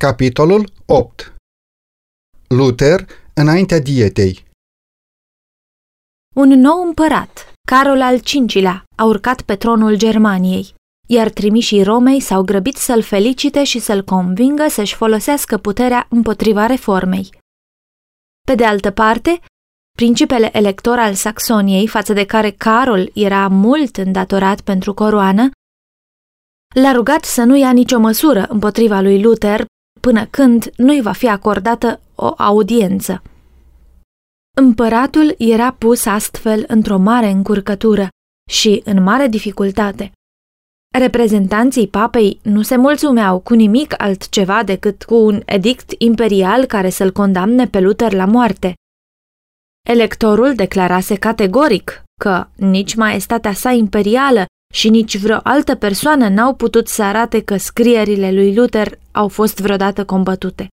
Capitolul 8 Luther înaintea dietei Un nou împărat, Carol al V-lea, a urcat pe tronul Germaniei, iar trimișii Romei s-au grăbit să-l felicite și să-l convingă să-și folosească puterea împotriva reformei. Pe de altă parte, principele elector al Saxoniei, față de care Carol era mult îndatorat pentru coroană, l-a rugat să nu ia nicio măsură împotriva lui Luther până când nu-i va fi acordată o audiență. Împăratul era pus astfel într-o mare încurcătură și în mare dificultate. Reprezentanții papei nu se mulțumeau cu nimic altceva decât cu un edict imperial care să-l condamne pe Luther la moarte. Electorul declarase categoric că nici maestatea sa imperială și nici vreo altă persoană n-au putut să arate că scrierile lui Luther au fost vreodată combătute.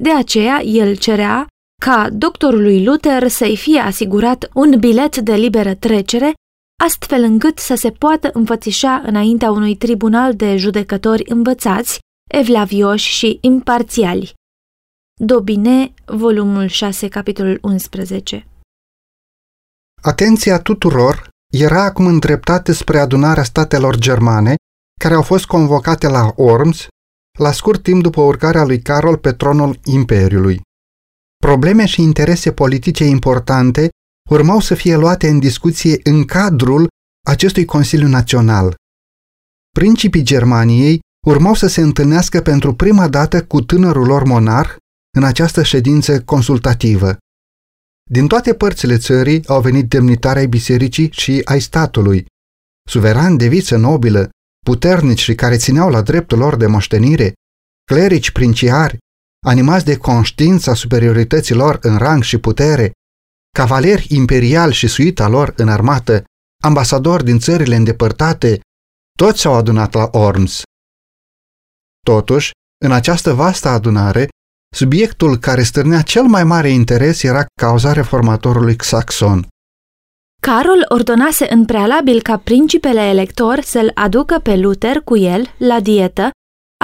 De aceea, el cerea ca doctorului Luther să-i fie asigurat un bilet de liberă trecere, astfel încât să se poată înfățișa înaintea unui tribunal de judecători învățați, evlavioși și imparțiali. Dobine, volumul 6, capitolul 11 Atenția tuturor era acum îndreptată spre adunarea statelor germane, care au fost convocate la Orms, la scurt timp după urcarea lui Carol pe tronul Imperiului. Probleme și interese politice importante urmau să fie luate în discuție în cadrul acestui Consiliu Național. Principii Germaniei urmau să se întâlnească pentru prima dată cu tânărul lor monarh în această ședință consultativă. Din toate părțile țării au venit demnitari ai bisericii și ai statului, suverani de viță nobilă, puternici și care țineau la dreptul lor de moștenire, clerici princiari, animați de conștiința superiorității lor în rang și putere, cavaleri imperiali și suita lor în armată, ambasadori din țările îndepărtate, toți s-au adunat la Orms. Totuși, în această vastă adunare, Subiectul care stârnea cel mai mare interes era cauza reformatorului saxon. Carol ordonase în prealabil ca principele elector să-l aducă pe Luther cu el la dietă,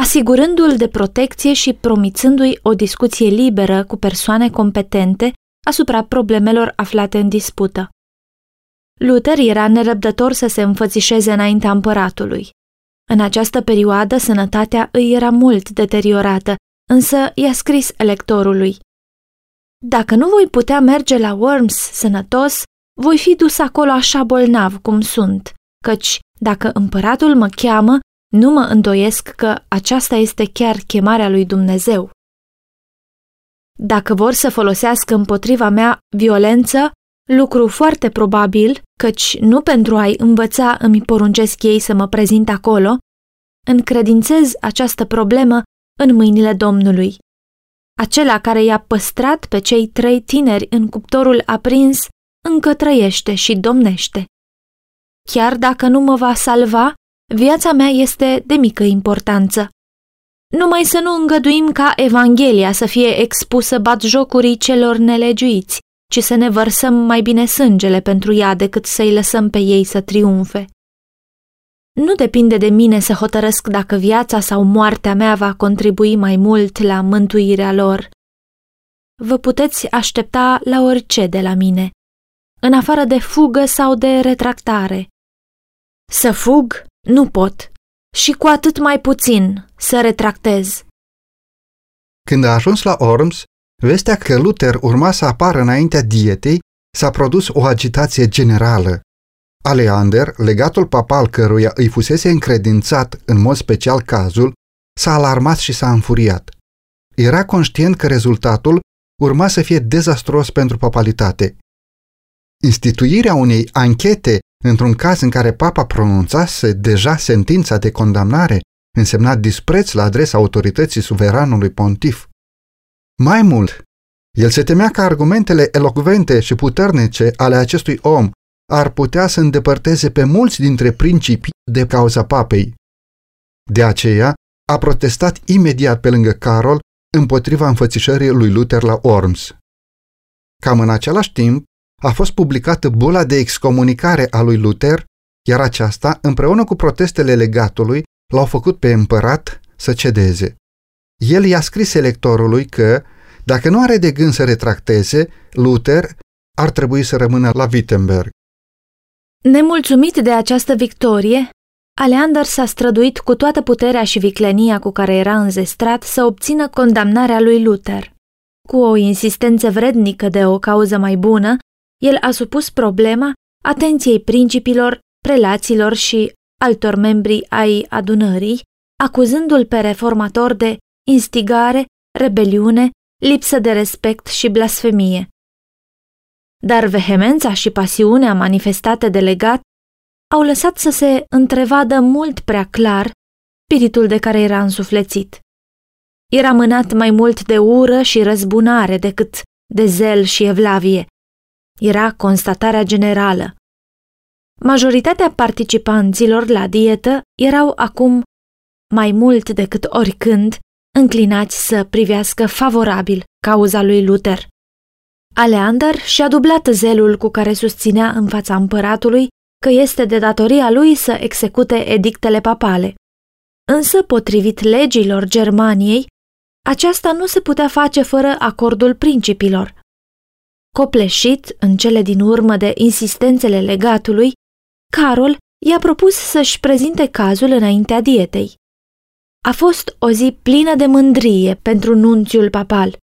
asigurându-l de protecție și promițându-i o discuție liberă cu persoane competente asupra problemelor aflate în dispută. Luther era nerăbdător să se înfățișeze înaintea împăratului. În această perioadă, sănătatea îi era mult deteriorată însă i-a scris electorului. Dacă nu voi putea merge la Worms sănătos, voi fi dus acolo așa bolnav cum sunt, căci dacă împăratul mă cheamă, nu mă îndoiesc că aceasta este chiar chemarea lui Dumnezeu. Dacă vor să folosească împotriva mea violență, lucru foarte probabil, căci nu pentru a-i învăța îmi poruncesc ei să mă prezint acolo, încredințez această problemă în mâinile Domnului. Acela care i-a păstrat pe cei trei tineri în cuptorul aprins încă trăiește și domnește. Chiar dacă nu mă va salva, viața mea este de mică importanță. Numai să nu îngăduim ca Evanghelia să fie expusă batjocurii celor nelegiuiți, ci să ne vărsăm mai bine sângele pentru ea decât să-i lăsăm pe ei să triumfe. Nu depinde de mine să hotărăsc dacă viața sau moartea mea va contribui mai mult la mântuirea lor. Vă puteți aștepta la orice de la mine, în afară de fugă sau de retractare. Să fug nu pot și cu atât mai puțin să retractez. Când a ajuns la Orms, vestea că Luther urma să apară înaintea dietei, s-a produs o agitație generală. Aleander, legatul papal căruia îi fusese încredințat în mod special cazul, s-a alarmat și s-a înfuriat. Era conștient că rezultatul urma să fie dezastros pentru papalitate. Instituirea unei anchete într-un caz în care papa pronunțase deja sentința de condamnare însemna dispreț la adresa autorității suveranului pontif. Mai mult, el se temea că argumentele elocvente și puternice ale acestui om ar putea să îndepărteze pe mulți dintre principii de cauza papei. De aceea, a protestat imediat pe lângă Carol împotriva înfățișării lui Luther la Orms. Cam în același timp, a fost publicată bula de excomunicare a lui Luther, iar aceasta, împreună cu protestele legatului, l-au făcut pe împărat să cedeze. el i-a scris electorului că, dacă nu are de gând să retracteze, Luther ar trebui să rămână la Wittenberg. Nemulțumit de această victorie, Aleander s-a străduit cu toată puterea și viclenia cu care era înzestrat să obțină condamnarea lui Luther. Cu o insistență vrednică de o cauză mai bună, el a supus problema atenției principilor, prelaților și altor membri ai adunării, acuzându-l pe reformator de instigare, rebeliune, lipsă de respect și blasfemie. Dar vehemența și pasiunea manifestate de legat au lăsat să se întrevadă mult prea clar spiritul de care era însuflețit. Era mânat mai mult de ură și răzbunare decât de zel și evlavie. Era constatarea generală. Majoritatea participanților la dietă erau acum mai mult decât oricând înclinați să privească favorabil cauza lui Luther. Aleander și-a dublat zelul cu care susținea în fața împăratului că este de datoria lui să execute edictele papale. Însă, potrivit legilor Germaniei, aceasta nu se putea face fără acordul principilor. Copleșit în cele din urmă de insistențele legatului, Carol i-a propus să-și prezinte cazul înaintea dietei. A fost o zi plină de mândrie pentru nunțiul papal.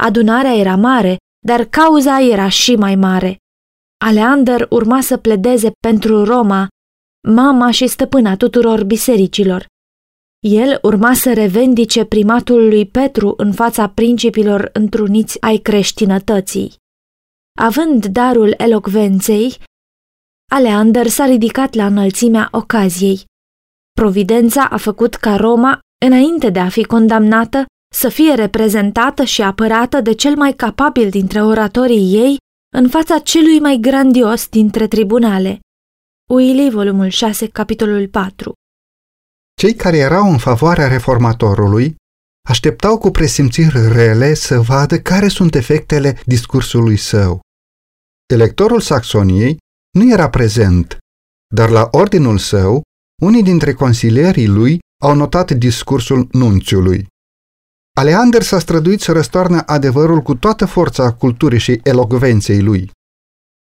Adunarea era mare, dar cauza era și mai mare. Aleander urma să pledeze pentru Roma, mama și stăpâna tuturor bisericilor. El urma să revendice primatul lui Petru în fața principilor întruniți ai creștinătății. Având darul elocvenței, Aleander s-a ridicat la înălțimea ocaziei. Providența a făcut ca Roma, înainte de a fi condamnată, să fie reprezentată și apărată de cel mai capabil dintre oratorii ei în fața celui mai grandios dintre tribunale. Uili, volumul 6, capitolul 4 Cei care erau în favoarea reformatorului așteptau cu presimțiri rele să vadă care sunt efectele discursului său. Electorul Saxoniei nu era prezent, dar la ordinul său, unii dintre consilierii lui au notat discursul nunțiului. Aleander s-a străduit să răstoarnă adevărul cu toată forța culturii și elocvenței lui.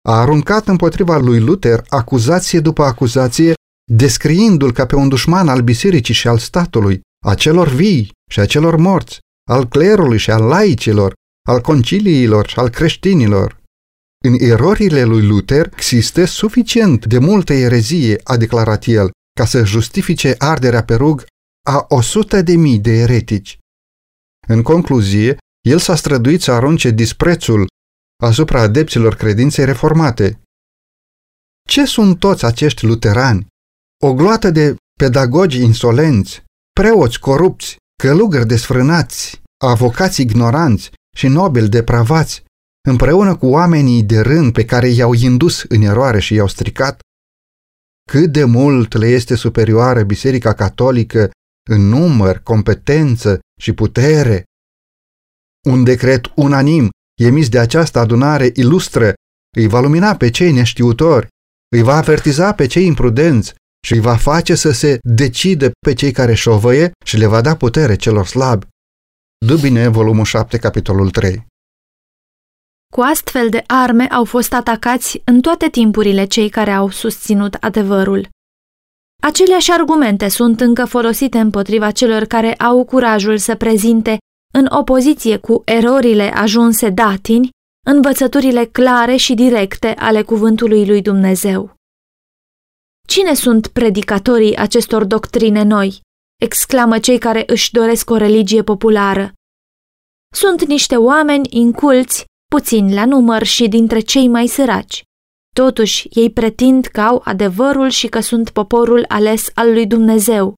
A aruncat împotriva lui Luther acuzație după acuzație, descriindu-l ca pe un dușman al bisericii și al statului, a celor vii și a celor morți, al clerului și al laicilor, al conciliilor și al creștinilor. În erorile lui Luther există suficient de multă erezie, a declarat el, ca să justifice arderea pe rug a o sută de mii de eretici. În concluzie, el s-a străduit să arunce disprețul asupra adepților credinței reformate. Ce sunt toți acești luterani? O gloată de pedagogi insolenți, preoți corupți, călugări desfrânați, avocați ignoranți și nobili depravați, împreună cu oamenii de rând pe care i-au indus în eroare și i-au stricat? Cât de mult le este superioară Biserica Catolică în număr, competență și putere. Un decret unanim emis de această adunare ilustră îi va lumina pe cei neștiutori, îi va avertiza pe cei imprudenți și îi va face să se decidă pe cei care șovăie și le va da putere celor slabi. Dubine, volumul 7, capitolul 3 Cu astfel de arme au fost atacați în toate timpurile cei care au susținut adevărul. Aceleași argumente sunt încă folosite împotriva celor care au curajul să prezinte, în opoziție cu erorile ajunse datini, învățăturile clare și directe ale cuvântului lui Dumnezeu. Cine sunt predicatorii acestor doctrine noi? exclamă cei care își doresc o religie populară. Sunt niște oameni inculți, puțini la număr și dintre cei mai săraci. Totuși, ei pretind că au adevărul și că sunt poporul ales al lui Dumnezeu.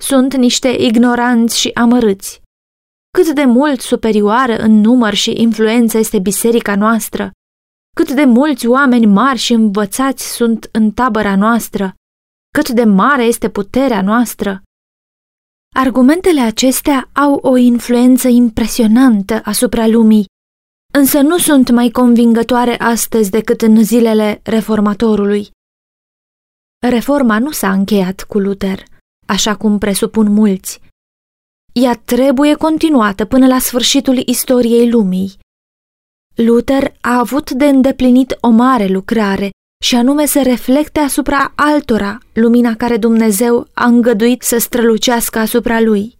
Sunt niște ignoranți și amărâți. Cât de mult superioară în număr și influență este biserica noastră, cât de mulți oameni mari și învățați sunt în tabăra noastră, cât de mare este puterea noastră. Argumentele acestea au o influență impresionantă asupra lumii însă nu sunt mai convingătoare astăzi decât în zilele reformatorului. Reforma nu s-a încheiat cu Luther, așa cum presupun mulți. ea trebuie continuată până la sfârșitul istoriei lumii. Luther a avut de îndeplinit o mare lucrare și anume să reflecte asupra altora lumina care Dumnezeu a îngăduit să strălucească asupra lui.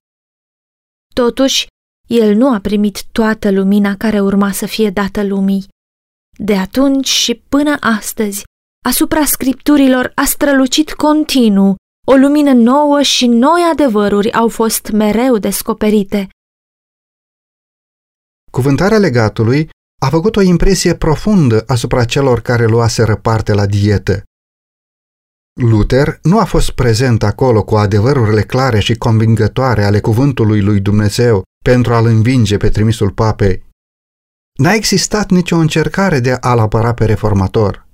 Totuși, el nu a primit toată lumina care urma să fie dată lumii. De atunci și până astăzi, asupra scripturilor a strălucit continuu, o lumină nouă și noi adevăruri au fost mereu descoperite. Cuvântarea legatului a făcut o impresie profundă asupra celor care luaseră parte la dietă. Luther nu a fost prezent acolo cu adevărurile clare și convingătoare ale cuvântului lui Dumnezeu pentru a-l învinge pe trimisul papei. N-a existat nicio încercare de a-l apăra pe reformator.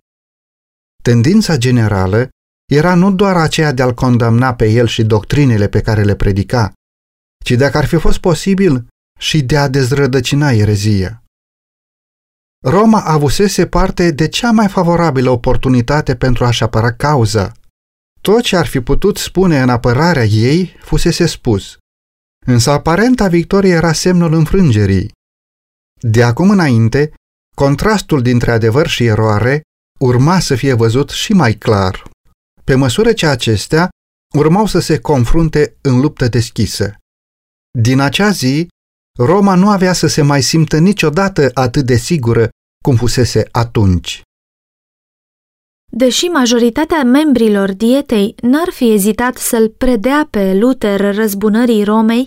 Tendința generală era nu doar aceea de a-l condamna pe el și doctrinele pe care le predica, ci dacă ar fi fost posibil și de a dezrădăcina erezia. Roma avusese parte de cea mai favorabilă oportunitate pentru a-și apăra cauza. Tot ce ar fi putut spune în apărarea ei fusese spus. Însă aparenta victorie era semnul înfrângerii. De acum înainte, contrastul dintre adevăr și eroare urma să fie văzut și mai clar, pe măsură ce acestea urmau să se confrunte în luptă deschisă. Din acea zi, Roma nu avea să se mai simtă niciodată atât de sigură cum fusese atunci. Deși majoritatea membrilor dietei n-ar fi ezitat să-l predea pe Luther răzbunării Romei,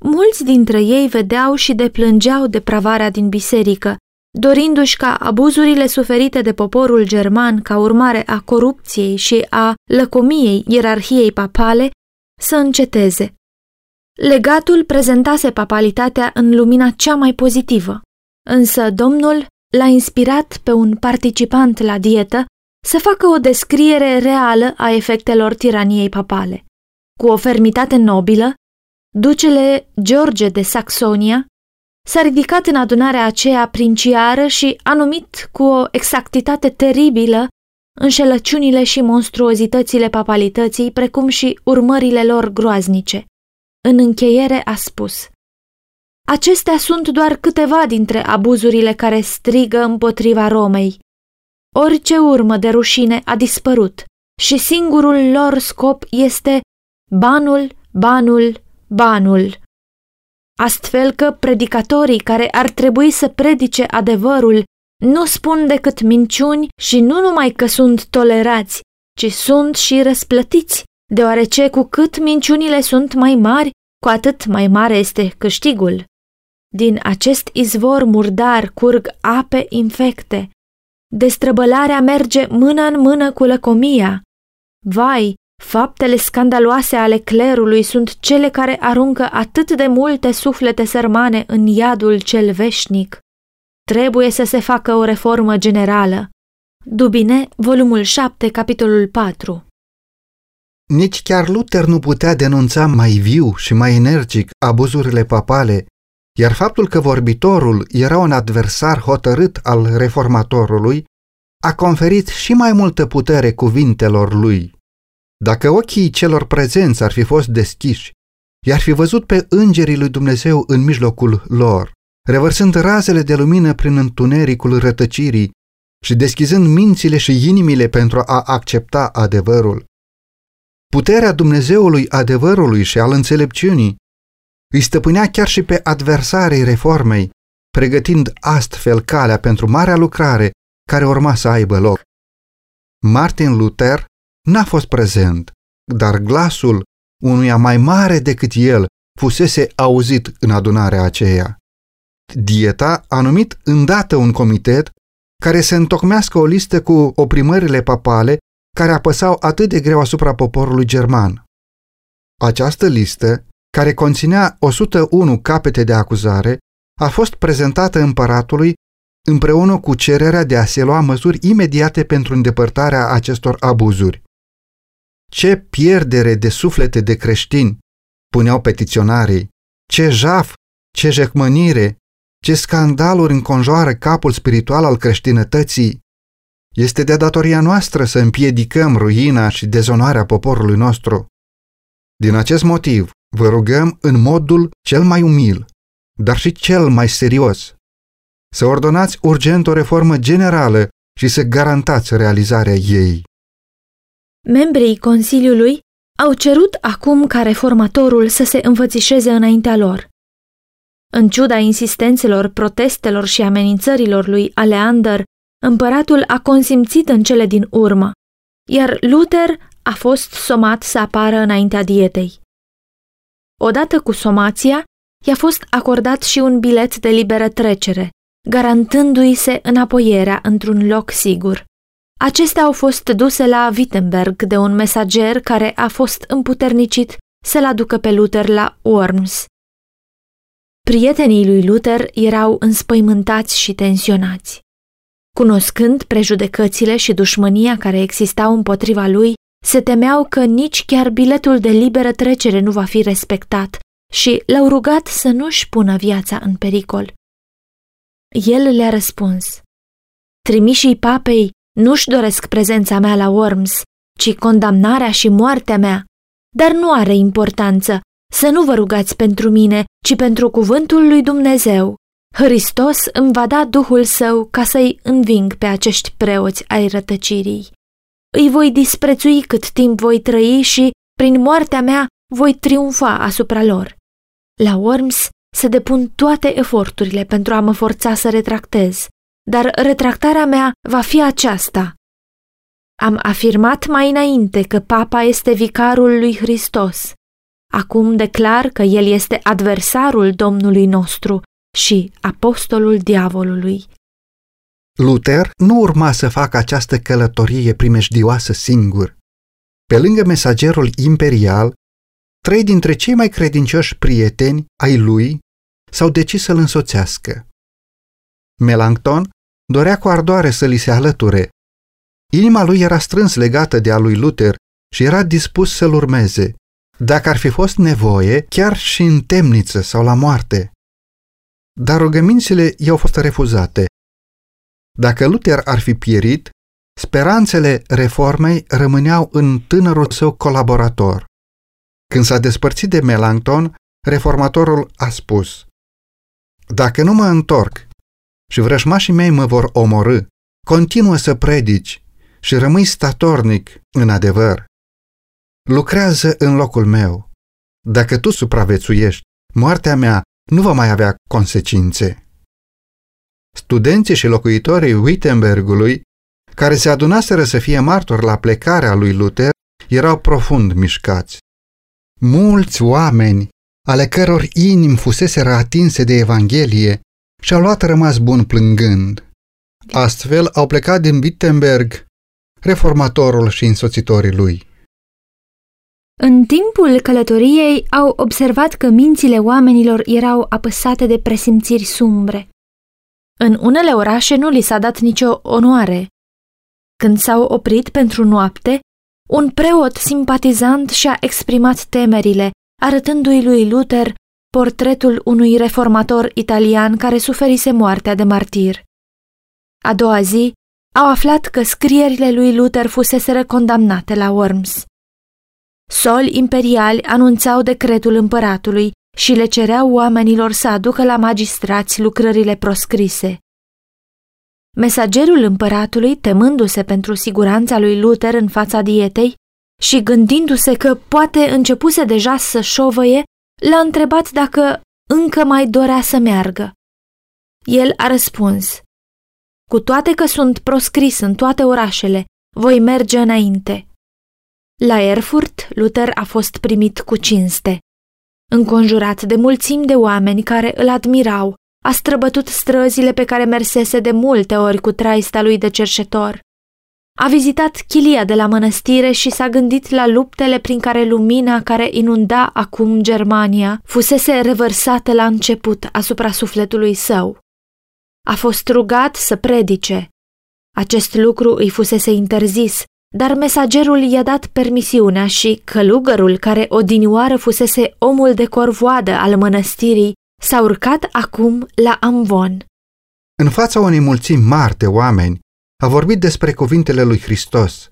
mulți dintre ei vedeau și deplângeau depravarea din biserică, dorindu-și ca abuzurile suferite de poporul german ca urmare a corupției și a lăcomiei ierarhiei papale să înceteze. Legatul prezentase papalitatea în lumina cea mai pozitivă, însă domnul l-a inspirat pe un participant la dietă să facă o descriere reală a efectelor tiraniei papale. Cu o fermitate nobilă, ducele George de Saxonia s-a ridicat în adunarea aceea princiară și a numit cu o exactitate teribilă înșelăciunile și monstruozitățile papalității, precum și urmările lor groaznice. În încheiere a spus Acestea sunt doar câteva dintre abuzurile care strigă împotriva Romei. Orice urmă de rușine a dispărut și singurul lor scop este banul, banul, banul. Astfel că predicatorii care ar trebui să predice adevărul nu spun decât minciuni și nu numai că sunt tolerați, ci sunt și răsplătiți, deoarece cu cât minciunile sunt mai mari, cu atât mai mare este câștigul. Din acest izvor murdar curg ape infecte. Destrăbălarea merge mână în mână cu lăcomia. Vai, Faptele scandaloase ale clerului sunt cele care aruncă atât de multe suflete sărmane în iadul cel veșnic. Trebuie să se facă o reformă generală. Dubine, volumul 7, capitolul 4 Nici chiar Luther nu putea denunța mai viu și mai energic abuzurile papale, iar faptul că vorbitorul era un adversar hotărât al reformatorului a conferit și mai multă putere cuvintelor lui. Dacă ochii celor prezenți ar fi fost deschiși, i-ar fi văzut pe îngerii lui Dumnezeu în mijlocul lor, revărsând razele de lumină prin întunericul rătăcirii și deschizând mințile și inimile pentru a accepta adevărul. Puterea Dumnezeului adevărului și al înțelepciunii îi stăpânea chiar și pe adversarii reformei, pregătind astfel calea pentru marea lucrare care urma să aibă loc. Martin Luther n-a fost prezent, dar glasul unuia mai mare decât el fusese auzit în adunarea aceea. Dieta a numit îndată un comitet care să întocmească o listă cu oprimările papale care apăsau atât de greu asupra poporului german. Această listă, care conținea 101 capete de acuzare, a fost prezentată împăratului împreună cu cererea de a se lua măsuri imediate pentru îndepărtarea acestor abuzuri. Ce pierdere de suflete de creștini, puneau petiționarii, ce jaf, ce jecmănire, ce scandaluri înconjoară capul spiritual al creștinătății. Este de datoria noastră să împiedicăm ruina și dezonoarea poporului nostru. Din acest motiv, vă rugăm în modul cel mai umil, dar și cel mai serios, să ordonați urgent o reformă generală și să garantați realizarea ei. Membrii Consiliului au cerut acum ca reformatorul să se înfățișeze înaintea lor. În ciuda insistențelor, protestelor și amenințărilor lui Aleander, împăratul a consimțit în cele din urmă, iar Luther a fost somat să apară înaintea dietei. Odată cu somația, i-a fost acordat și un bilet de liberă trecere, garantându-i se înapoierea într-un loc sigur. Acestea au fost duse la Wittenberg de un mesager care a fost împuternicit să-l aducă pe Luther la Worms. Prietenii lui Luther erau înspăimântați și tensionați. Cunoscând prejudecățile și dușmânia care existau împotriva lui, se temeau că nici chiar biletul de liberă trecere nu va fi respectat și l-au rugat să nu-și pună viața în pericol. El le-a răspuns, Trimișii papei nu-și doresc prezența mea la Worms, ci condamnarea și moartea mea, dar nu are importanță să nu vă rugați pentru mine, ci pentru cuvântul lui Dumnezeu. Hristos îmi va da Duhul Său ca să-i înving pe acești preoți ai rătăcirii. Îi voi disprețui cât timp voi trăi și, prin moartea mea, voi triumfa asupra lor. La Worms se depun toate eforturile pentru a mă forța să retractez, dar retractarea mea va fi aceasta. Am afirmat mai înainte că papa este vicarul lui Hristos. Acum declar că el este adversarul Domnului nostru și apostolul diavolului. Luther nu urma să facă această călătorie primejdioasă singur. Pe lângă mesagerul imperial, trei dintre cei mai credincioși prieteni ai lui s-au decis să-l însoțească. Melanchthon dorea cu ardoare să li se alăture. Inima lui era strâns legată de a lui Luther și era dispus să-l urmeze, dacă ar fi fost nevoie, chiar și în temniță sau la moarte. Dar rugămințile i-au fost refuzate. Dacă Luther ar fi pierit, speranțele reformei rămâneau în tânărul său colaborator. Când s-a despărțit de Melanchthon, reformatorul a spus Dacă nu mă întorc și vrăjmașii mei mă vor omorâ, continuă să predici și rămâi statornic în adevăr. Lucrează în locul meu. Dacă tu supraviețuiești, moartea mea nu va mai avea consecințe. Studenții și locuitorii Wittenbergului, care se adunaseră să fie martori la plecarea lui Luther, erau profund mișcați. Mulți oameni, ale căror inimi fuseseră atinse de Evanghelie, și-au luat rămas bun plângând. Astfel au plecat din Wittenberg reformatorul și însoțitorii lui. În timpul călătoriei au observat că mințile oamenilor erau apăsate de presimțiri sumbre. În unele orașe nu li s-a dat nicio onoare. Când s-au oprit pentru noapte, un preot simpatizant și-a exprimat temerile, arătându-i lui Luther portretul unui reformator italian care suferise moartea de martir. A doua zi, au aflat că scrierile lui Luther fuseseră condamnate la Worms. Soli imperiali anunțau decretul împăratului și le cereau oamenilor să aducă la magistrați lucrările proscrise. Mesagerul împăratului, temându-se pentru siguranța lui Luther în fața dietei și gândindu-se că poate începuse deja să șovăie, l-a întrebat dacă încă mai dorea să meargă. El a răspuns, cu toate că sunt proscris în toate orașele, voi merge înainte. La Erfurt, Luther a fost primit cu cinste. Înconjurat de mulțimi de oameni care îl admirau, a străbătut străzile pe care mersese de multe ori cu traista lui de cerșetor. A vizitat chilia de la mănăstire și s-a gândit la luptele prin care lumina care inunda acum Germania fusese revărsată la început asupra sufletului său. A fost rugat să predice. Acest lucru îi fusese interzis, dar mesagerul i-a dat permisiunea și călugărul care odinioară fusese omul de corvoadă al mănăstirii s-a urcat acum la Amvon. În fața unei mulțimi mari de oameni, a vorbit despre cuvintele lui Hristos.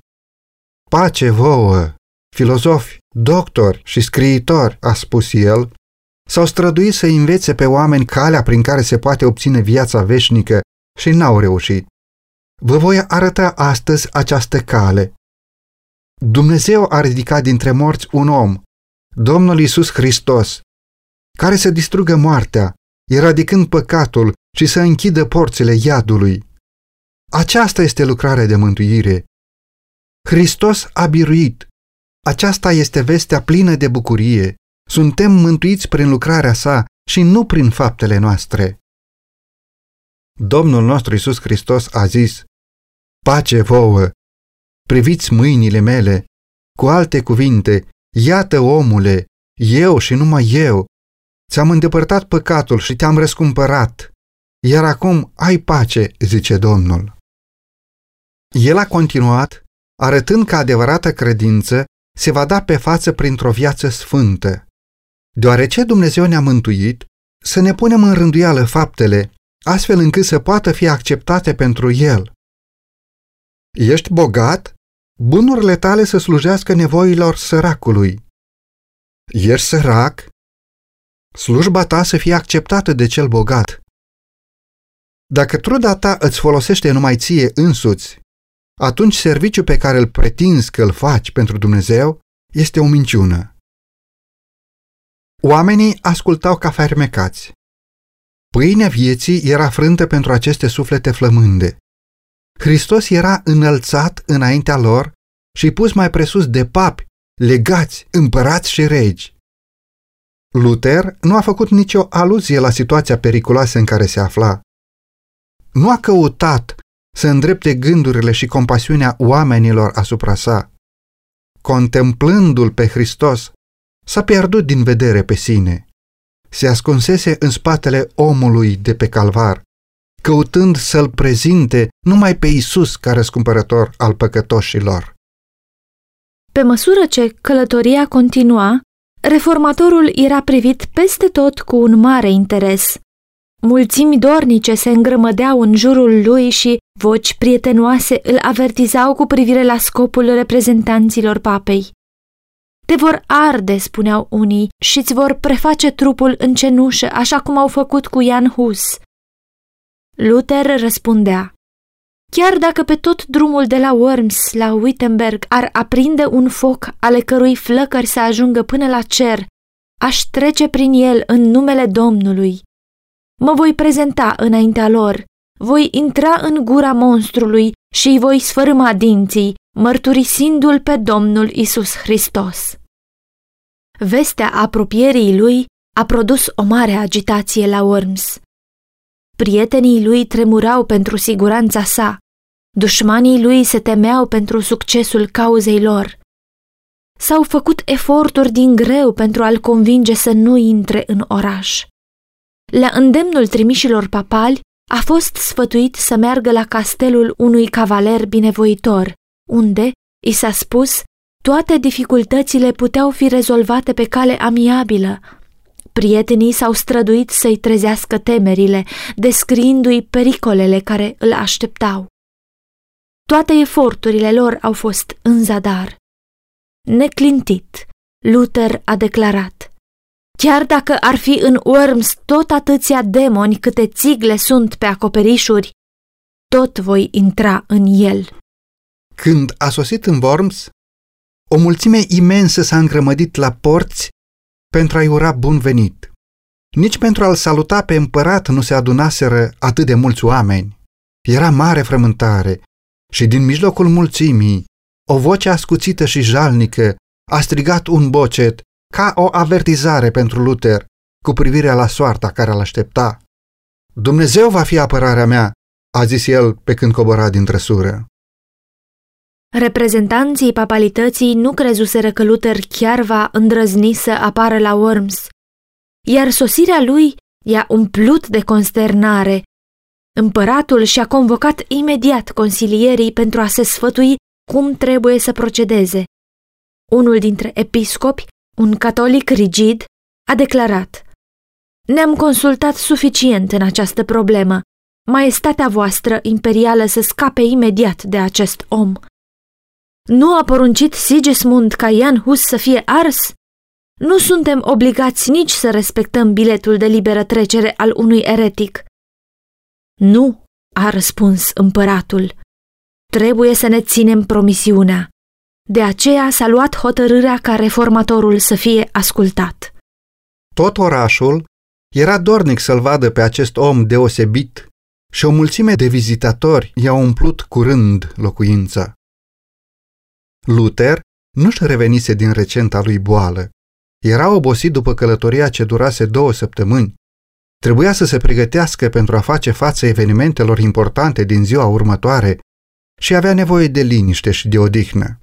Pace vouă, filozofi, doctori și scriitori, a spus el, s-au străduit să învețe pe oameni calea prin care se poate obține viața veșnică și n-au reușit. Vă voi arăta astăzi această cale. Dumnezeu a ridicat dintre morți un om, Domnul Isus Hristos, care să distrugă moartea, eradicând păcatul și să închidă porțile iadului. Aceasta este lucrarea de mântuire. Hristos a biruit. Aceasta este vestea plină de bucurie. Suntem mântuiți prin lucrarea sa și nu prin faptele noastre. Domnul nostru Isus Hristos a zis, Pace vouă! Priviți mâinile mele! Cu alte cuvinte, iată omule, eu și numai eu, ți-am îndepărtat păcatul și te-am răscumpărat, iar acum ai pace, zice Domnul. El a continuat, arătând că adevărată credință se va da pe față printr-o viață sfântă. Deoarece Dumnezeu ne-a mântuit, să ne punem în rânduială faptele, astfel încât să poată fi acceptate pentru El. Ești bogat? Bunurile tale să slujească nevoilor săracului. Ești sărac? Slujba ta să fie acceptată de cel bogat. Dacă truda ta îți folosește numai ție însuți, atunci serviciul pe care îl pretinzi că îl faci pentru Dumnezeu este o minciună. Oamenii ascultau ca fermecați. Pâinea vieții era frântă pentru aceste suflete flămânde. Hristos era înălțat înaintea lor și pus mai presus de papi, legați, împărați și regi. Luther nu a făcut nicio aluzie la situația periculoasă în care se afla. Nu a căutat să îndrepte gândurile și compasiunea oamenilor asupra sa. Contemplându-l pe Hristos, s-a pierdut din vedere pe sine. Se ascunsese în spatele omului de pe calvar, căutând să-l prezinte numai pe Isus ca răscumpărător al păcătoșilor. Pe măsură ce călătoria continua, reformatorul era privit peste tot cu un mare interes. Mulțimi dornice se îngrămădeau în jurul lui și voci prietenoase îl avertizau cu privire la scopul reprezentanților papei. Te vor arde, spuneau unii, și îți vor preface trupul în cenușă, așa cum au făcut cu Jan Hus. Luther răspundea, Chiar dacă pe tot drumul de la Worms la Wittenberg ar aprinde un foc ale cărui flăcări să ajungă până la cer, aș trece prin el în numele Domnului. Mă voi prezenta înaintea lor, voi intra în gura monstrului și îi voi sfărâma dinții, mărturisindu-l pe Domnul Isus Hristos. Vestea apropierii lui a produs o mare agitație la Worms. Prietenii lui tremurau pentru siguranța sa, dușmanii lui se temeau pentru succesul cauzei lor. S-au făcut eforturi din greu pentru a-l convinge să nu intre în oraș. La îndemnul trimișilor papali, a fost sfătuit să meargă la castelul unui cavaler binevoitor, unde, i s-a spus, toate dificultățile puteau fi rezolvate pe cale amiabilă. Prietenii s-au străduit să-i trezească temerile, descriindu-i pericolele care îl așteptau. Toate eforturile lor au fost în zadar. Neclintit, Luther a declarat Chiar dacă ar fi în Worms tot atâția demoni câte țigle sunt pe acoperișuri, tot voi intra în el. Când a sosit în Worms, o mulțime imensă s-a îngrămădit la porți pentru a-i ura bun venit. Nici pentru a-l saluta pe împărat nu se adunaseră atât de mulți oameni. Era mare frământare și din mijlocul mulțimii, o voce ascuțită și jalnică a strigat un bocet ca o avertizare pentru Luther cu privire la soarta care îl aștepta. Dumnezeu va fi apărarea mea, a zis el pe când cobora din trăsură. Reprezentanții papalității nu crezuseră că Luther chiar va îndrăzni să apară la Worms, iar sosirea lui i-a umplut de consternare. Împăratul și-a convocat imediat consilierii pentru a se sfătui cum trebuie să procedeze. Unul dintre episcopi un catolic rigid, a declarat Ne-am consultat suficient în această problemă. Maestatea voastră imperială să scape imediat de acest om. Nu a poruncit Sigismund ca Ian Hus să fie ars? Nu suntem obligați nici să respectăm biletul de liberă trecere al unui eretic. Nu, a răspuns împăratul. Trebuie să ne ținem promisiunea. De aceea s-a luat hotărârea ca reformatorul să fie ascultat. Tot orașul era dornic să-l vadă pe acest om deosebit și o mulțime de vizitatori i-au umplut curând locuința. Luther nu-și revenise din recenta lui boală. Era obosit după călătoria ce durase două săptămâni. Trebuia să se pregătească pentru a face față evenimentelor importante din ziua următoare și avea nevoie de liniște și de odihnă.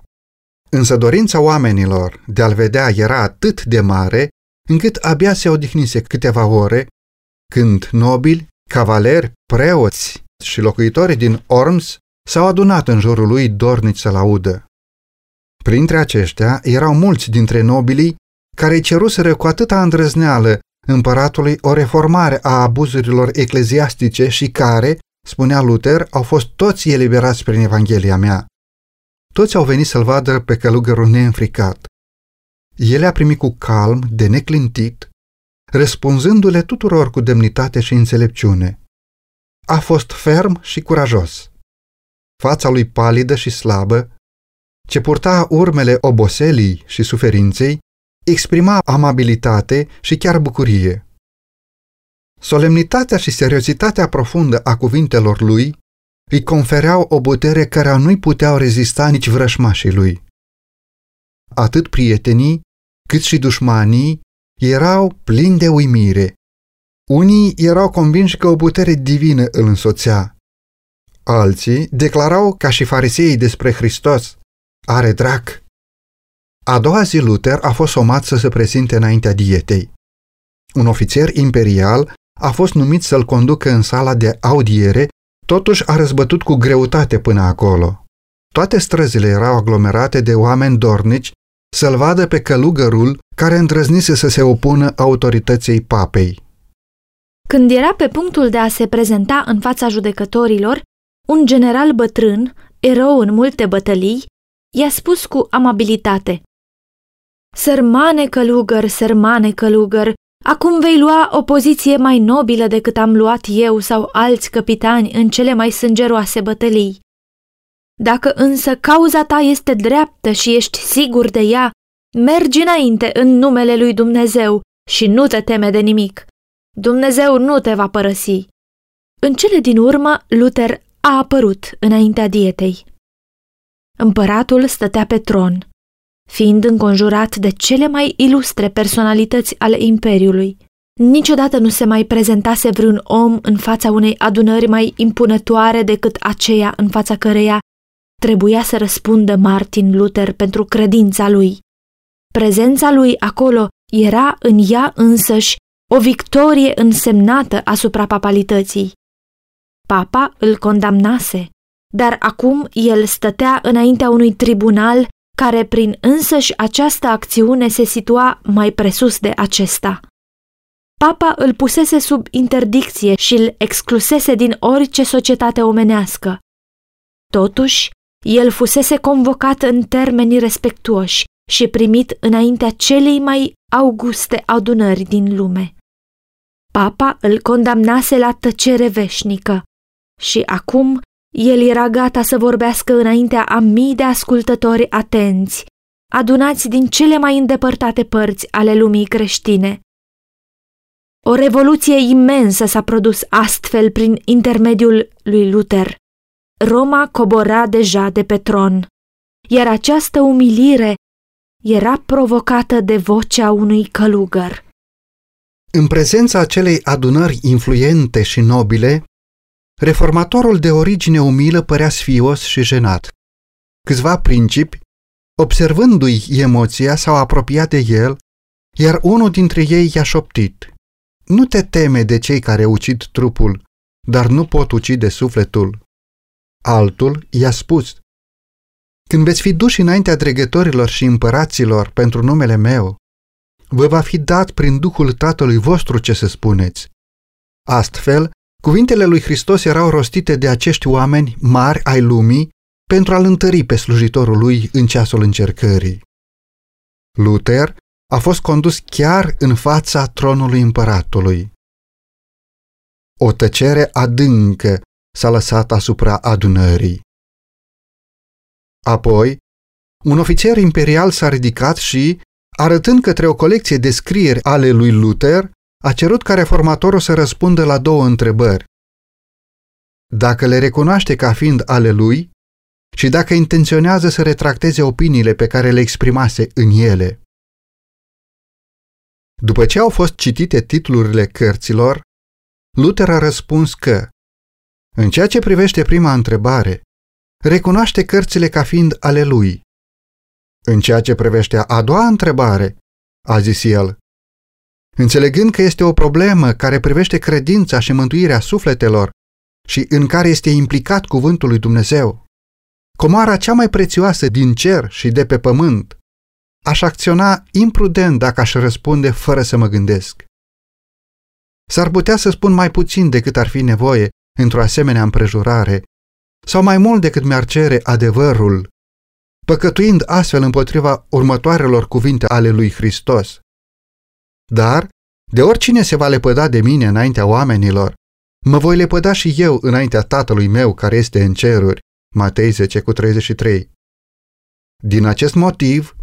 Însă dorința oamenilor de a-l vedea era atât de mare, încât abia se odihnise câteva ore, când nobili, cavaleri, preoți și locuitorii din Orms s-au adunat în jurul lui dornici să-l audă. Printre aceștia erau mulți dintre nobilii care ceruseră cu atâta îndrăzneală împăratului o reformare a abuzurilor ecleziastice și care, spunea Luther, au fost toți eliberați prin Evanghelia mea. Toți au venit să-l vadă pe călugărul neînfricat. El a primit cu calm, de neclintit, răspunzându-le tuturor cu demnitate și înțelepciune. A fost ferm și curajos. Fața lui palidă și slabă, ce purta urmele oboselii și suferinței, exprima amabilitate și chiar bucurie. Solemnitatea și seriozitatea profundă a cuvintelor lui îi confereau o putere care nu-i puteau rezista nici vrășmașii lui. Atât prietenii, cât și dușmanii erau plini de uimire. Unii erau convinși că o putere divină îl însoțea. Alții declarau ca și fariseii despre Hristos, are drac. A doua zi Luther a fost somat să se prezinte înaintea dietei. Un ofițer imperial a fost numit să-l conducă în sala de audiere Totuși a răzbătut cu greutate până acolo. Toate străzile erau aglomerate de oameni dornici să-l vadă pe călugărul care îndrăznise să se opună autorității papei. Când era pe punctul de a se prezenta în fața judecătorilor, un general bătrân, erou în multe bătălii, i-a spus cu amabilitate Sărmane călugăr, sărmane călugăr, Acum vei lua o poziție mai nobilă decât am luat eu sau alți capitani în cele mai sângeroase bătălii. Dacă însă cauza ta este dreaptă și ești sigur de ea, mergi înainte în numele lui Dumnezeu și nu te teme de nimic. Dumnezeu nu te va părăsi. În cele din urmă, Luther a apărut înaintea dietei. Împăratul stătea pe tron fiind înconjurat de cele mai ilustre personalități ale Imperiului. Niciodată nu se mai prezentase vreun om în fața unei adunări mai impunătoare decât aceea în fața căreia trebuia să răspundă Martin Luther pentru credința lui. Prezența lui acolo era în ea însăși o victorie însemnată asupra papalității. Papa îl condamnase, dar acum el stătea înaintea unui tribunal care prin însăși această acțiune se situa mai presus de acesta. Papa îl pusese sub interdicție și îl exclusese din orice societate omenească. Totuși, el fusese convocat în termeni respectuoși și primit înaintea celei mai auguste adunări din lume. Papa îl condamnase la tăcere veșnică și acum el era gata să vorbească înaintea a mii de ascultători atenți, adunați din cele mai îndepărtate părți ale lumii creștine. O revoluție imensă s-a produs astfel prin intermediul lui Luther. Roma cobora deja de pe tron, iar această umilire era provocată de vocea unui călugăr. În prezența acelei adunări influente și nobile, Reformatorul de origine umilă părea sfios și jenat. Câțiva principi, observându-i emoția, s-au apropiat de el, iar unul dintre ei i-a șoptit. Nu te teme de cei care ucid trupul, dar nu pot ucide sufletul. Altul i-a spus, Când veți fi duși înaintea dregătorilor și împăraților pentru numele meu, vă va fi dat prin Duhul Tatălui vostru ce să spuneți. Astfel, Cuvintele lui Hristos erau rostite de acești oameni mari ai lumii pentru a-l întări pe slujitorul lui în ceasul încercării. Luther a fost condus chiar în fața tronului împăratului. O tăcere adâncă s-a lăsat asupra adunării. Apoi, un ofițer imperial s-a ridicat și, arătând către o colecție de scrieri ale lui Luther, a cerut ca reformatorul să răspundă la două întrebări. Dacă le recunoaște ca fiind ale lui și dacă intenționează să retracteze opiniile pe care le exprimase în ele. După ce au fost citite titlurile cărților, Luther a răspuns că, în ceea ce privește prima întrebare, recunoaște cărțile ca fiind ale lui. În ceea ce privește a doua întrebare, a zis el, înțelegând că este o problemă care privește credința și mântuirea sufletelor și în care este implicat cuvântul lui Dumnezeu, comoara cea mai prețioasă din cer și de pe pământ, aș acționa imprudent dacă aș răspunde fără să mă gândesc. S-ar putea să spun mai puțin decât ar fi nevoie într-o asemenea împrejurare, sau mai mult decât mi-ar cere adevărul, păcătuind astfel împotriva următoarelor cuvinte ale lui Hristos. Dar, de oricine se va lepăda de mine înaintea oamenilor, mă voi lepăda și eu înaintea Tatălui meu care este în ceruri. Matei 10 cu 33. Din acest motiv,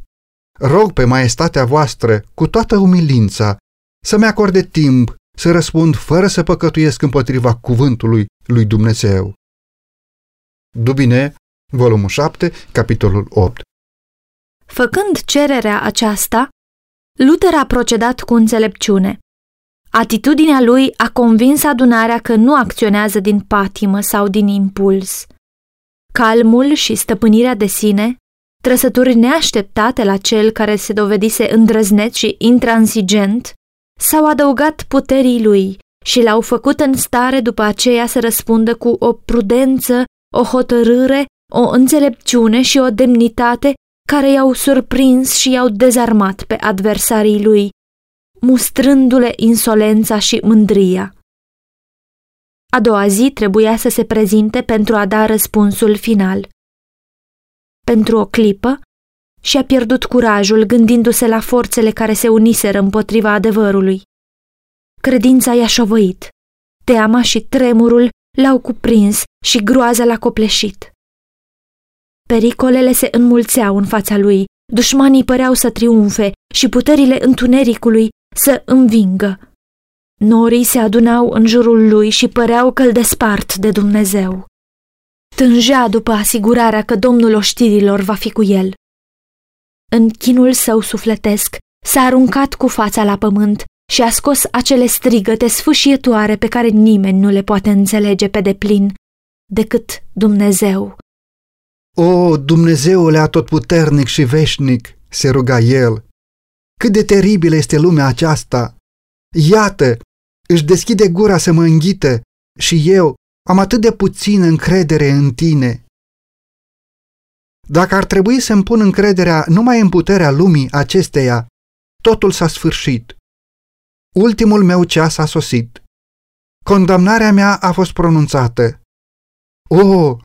rog pe maestatea voastră cu toată umilința să-mi acorde timp să răspund fără să păcătuiesc împotriva cuvântului lui Dumnezeu. Dubine, volumul 7, capitolul 8 Făcând cererea aceasta, Luther a procedat cu înțelepciune. Atitudinea lui a convins adunarea că nu acționează din patimă sau din impuls. Calmul și stăpânirea de sine, trăsături neașteptate la cel care se dovedise îndrăzneț și intransigent, s-au adăugat puterii lui și l-au făcut în stare după aceea să răspundă cu o prudență, o hotărâre, o înțelepciune și o demnitate care i-au surprins și i-au dezarmat pe adversarii lui, mustrându-le insolența și mândria. A doua zi trebuia să se prezinte pentru a da răspunsul final. Pentru o clipă, și-a pierdut curajul gândindu-se la forțele care se uniseră împotriva adevărului. Credința i-a șovăit, teama și tremurul l-au cuprins și groaza l-a copleșit. Pericolele se înmulțeau în fața lui, dușmanii păreau să triumfe și puterile întunericului să învingă. Norii se adunau în jurul lui și păreau că îl despart de Dumnezeu. Tângea după asigurarea că Domnul oștirilor va fi cu el. În chinul său sufletesc s-a aruncat cu fața la pământ și a scos acele strigăte sfâșietoare pe care nimeni nu le poate înțelege pe deplin decât Dumnezeu. O, Dumnezeule atotputernic și veșnic, se ruga el, cât de teribilă este lumea aceasta! Iată, își deschide gura să mă înghită și eu am atât de puțină încredere în tine. Dacă ar trebui să-mi pun încrederea numai în puterea lumii acesteia, totul s-a sfârșit. Ultimul meu ceas a sosit. Condamnarea mea a fost pronunțată. O,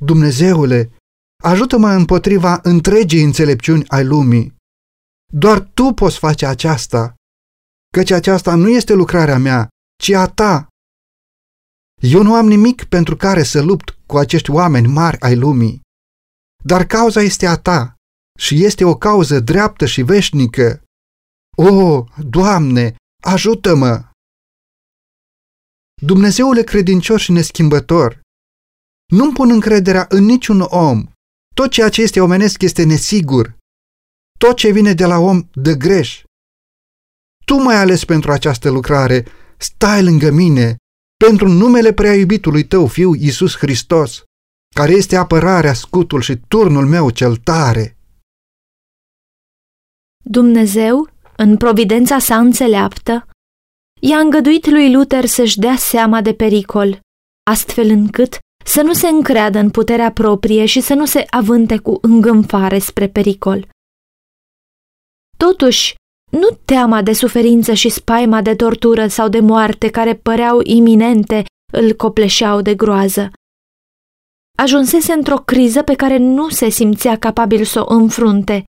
Dumnezeule, ajută-mă împotriva întregii înțelepciuni ai lumii. Doar tu poți face aceasta, căci aceasta nu este lucrarea mea, ci a ta. Eu nu am nimic pentru care să lupt cu acești oameni mari ai lumii, dar cauza este a ta și este o cauză dreaptă și veșnică. O, Doamne, ajută-mă! Dumnezeule credincios și neschimbător, nu-mi pun încrederea în niciun om. Tot ceea ce este omenesc este nesigur. Tot ce vine de la om dă greș. Tu m-ai ales pentru această lucrare, stai lângă mine, pentru numele prea iubitului tău, Fiu Iisus Hristos, care este apărarea, scutul și turnul meu cel tare. Dumnezeu, în providența sa înțeleaptă, i-a îngăduit lui Luther să-și dea seama de pericol, astfel încât să nu se încreadă în puterea proprie și să nu se avânte cu îngânfare spre pericol. Totuși, nu teama de suferință și spaima de tortură sau de moarte care păreau iminente îl copleșeau de groază. ajunsese într-o criză pe care nu se simțea capabil să o înfrunte.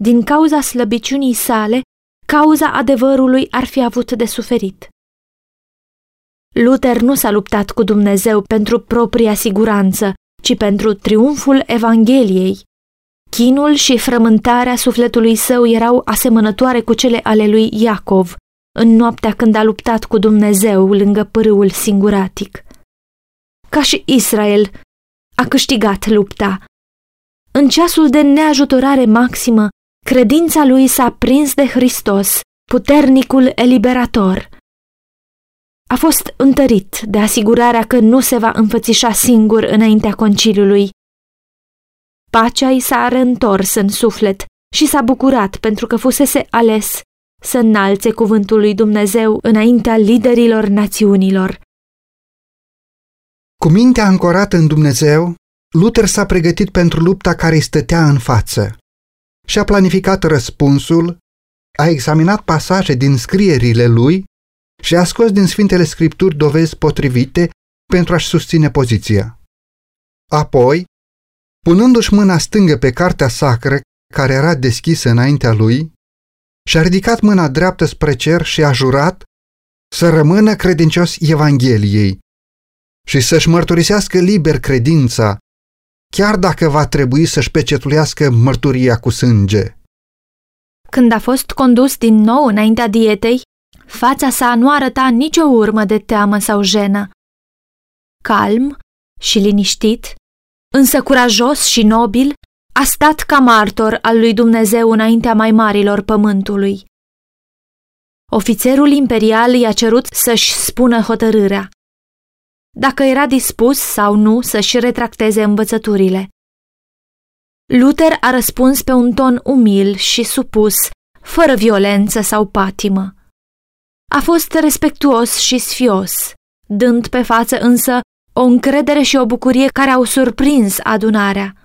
Din cauza slăbiciunii sale, cauza adevărului ar fi avut de suferit. Luther nu s-a luptat cu Dumnezeu pentru propria siguranță, ci pentru triumful Evangheliei. Chinul și frământarea sufletului său erau asemănătoare cu cele ale lui Iacov, în noaptea când a luptat cu Dumnezeu lângă pârâul singuratic. Ca și Israel, a câștigat lupta. În ceasul de neajutorare maximă, credința lui s-a prins de Hristos, puternicul eliberator. A fost întărit de asigurarea că nu se va înfățișa singur înaintea conciliului. Pacea i s-a reîntors în suflet și s-a bucurat pentru că fusese ales să înalțe cuvântul lui Dumnezeu înaintea liderilor națiunilor. Cu mintea ancorată în Dumnezeu, Luther s-a pregătit pentru lupta care îi stătea în față și a planificat răspunsul, a examinat pasaje din scrierile lui și a scos din Sfintele Scripturi dovezi potrivite pentru a-și susține poziția. Apoi, punându-și mâna stângă pe cartea sacră care era deschisă înaintea lui, și-a ridicat mâna dreaptă spre cer și a jurat să rămână credincios Evangheliei și să-și mărturisească liber credința, chiar dacă va trebui să-și pecetuiască mărturia cu sânge. Când a fost condus din nou înaintea dietei, fața sa nu arăta nicio urmă de teamă sau jenă. Calm și liniștit, însă curajos și nobil, a stat ca martor al lui Dumnezeu înaintea mai marilor pământului. Ofițerul imperial i-a cerut să-și spună hotărârea. Dacă era dispus sau nu să-și retracteze învățăturile. Luther a răspuns pe un ton umil și supus, fără violență sau patimă. A fost respectuos și sfios, dând pe față însă o încredere și o bucurie care au surprins adunarea.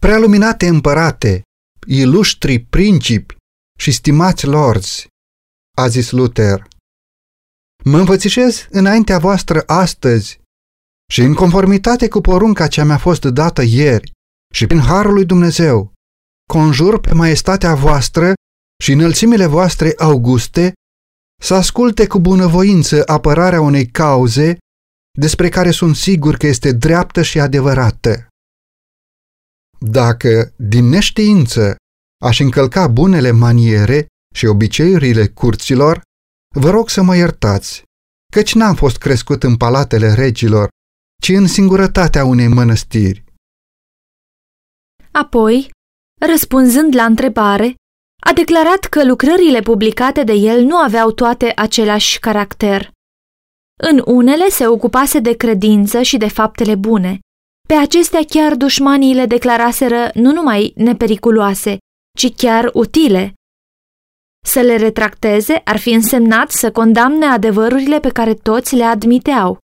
Prealuminate împărate, iluștri principi și stimați lorzi, a zis Luther, mă învățișez înaintea voastră astăzi și în conformitate cu porunca ce mi-a fost dată ieri și prin harul lui Dumnezeu, conjur pe maestatea voastră și înălțimile voastre auguste să asculte cu bunăvoință apărarea unei cauze despre care sunt sigur că este dreaptă și adevărată. Dacă, din neștiință, aș încălca bunele maniere și obiceiurile curților, vă rog să mă iertați, căci n-am fost crescut în palatele regilor, ci în singurătatea unei mănăstiri. Apoi, răspunzând la întrebare, a declarat că lucrările publicate de el nu aveau toate același caracter. În unele se ocupase de credință și de faptele bune, pe acestea chiar dușmanii le declaraseră nu numai nepericuloase, ci chiar utile. Să le retracteze ar fi însemnat să condamne adevărurile pe care toți le admiteau.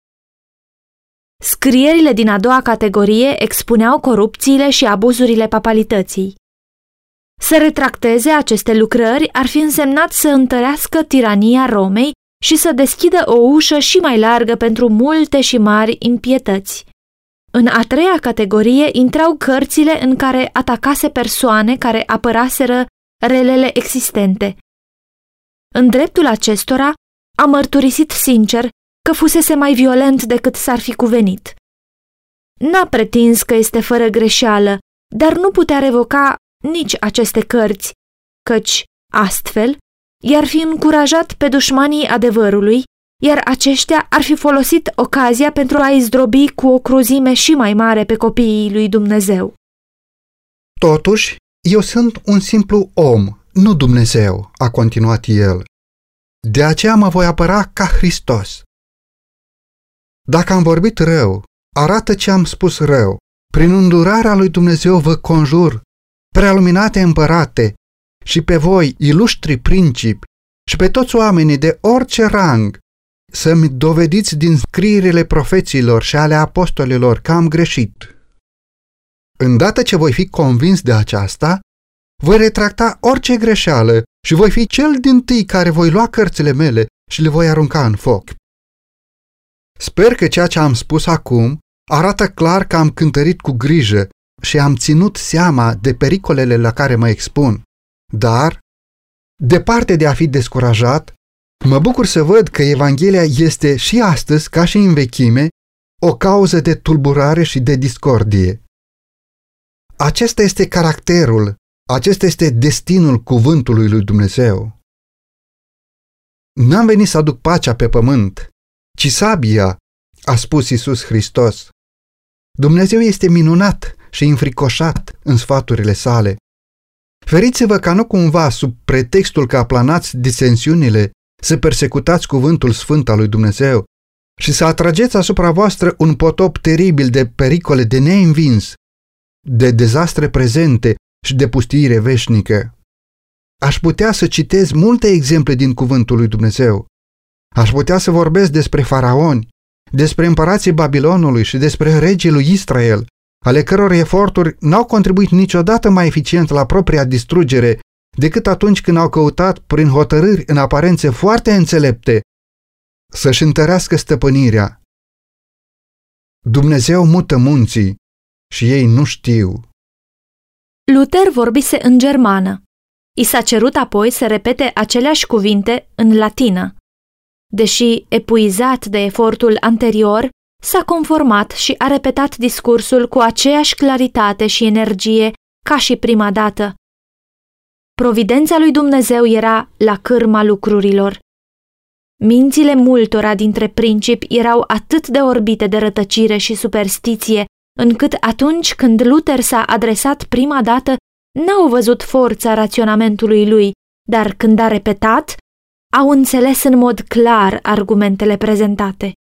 Scrierile din a doua categorie expuneau corupțiile și abuzurile papalității. Să retracteze aceste lucrări ar fi însemnat să întărească tirania Romei și să deschidă o ușă și mai largă pentru multe și mari impietăți. În a treia categorie intrau cărțile în care atacase persoane care apăraseră relele existente. În dreptul acestora, a mărturisit sincer că fusese mai violent decât s-ar fi cuvenit. N-a pretins că este fără greșeală, dar nu putea revoca nici aceste cărți, căci, astfel, i-ar fi încurajat pe dușmanii adevărului iar aceștia ar fi folosit ocazia pentru a-i zdrobi cu o cruzime și mai mare pe copiii lui Dumnezeu. Totuși, eu sunt un simplu om, nu Dumnezeu, a continuat el. De aceea mă voi apăra ca Hristos. Dacă am vorbit rău, arată ce am spus rău. Prin îndurarea lui Dumnezeu vă conjur, prealuminate împărate, și pe voi, iluștri principi, și pe toți oamenii de orice rang, să-mi dovediți din scrierile profeților și ale apostolilor că am greșit. Îndată ce voi fi convins de aceasta, voi retracta orice greșeală și voi fi cel din tâi care voi lua cărțile mele și le voi arunca în foc. Sper că ceea ce am spus acum arată clar că am cântărit cu grijă și am ținut seama de pericolele la care mă expun. Dar, departe de a fi descurajat, mă bucur să văd că Evanghelia este și astăzi, ca și în vechime, o cauză de tulburare și de discordie. Acesta este caracterul, acesta este destinul cuvântului lui Dumnezeu. N-am venit să aduc pacea pe pământ, ci sabia, a spus Isus Hristos. Dumnezeu este minunat și înfricoșat în sfaturile sale. Feriți-vă ca nu cumva, sub pretextul că aplanați disensiunile, să persecutați cuvântul sfânt al lui Dumnezeu și să atrageți asupra voastră un potop teribil de pericole de neînvins, de dezastre prezente și de pustiire veșnică. Aș putea să citez multe exemple din cuvântul lui Dumnezeu. Aș putea să vorbesc despre faraoni, despre împărații Babilonului și despre regii lui Israel, ale căror eforturi n-au contribuit niciodată mai eficient la propria distrugere decât atunci când au căutat, prin hotărâri în aparențe foarte înțelepte, să-și întărească stăpânirea. Dumnezeu mută munții și ei nu știu. Luther vorbise în germană. I s-a cerut apoi să repete aceleași cuvinte în latină. Deși epuizat de efortul anterior, s-a conformat și a repetat discursul cu aceeași claritate și energie ca și prima dată. Providența lui Dumnezeu era la cârma lucrurilor. Mințile multora dintre principi erau atât de orbite de rătăcire și superstiție, încât atunci când Luther s-a adresat prima dată, n-au văzut forța raționamentului lui, dar când a repetat, au înțeles în mod clar argumentele prezentate.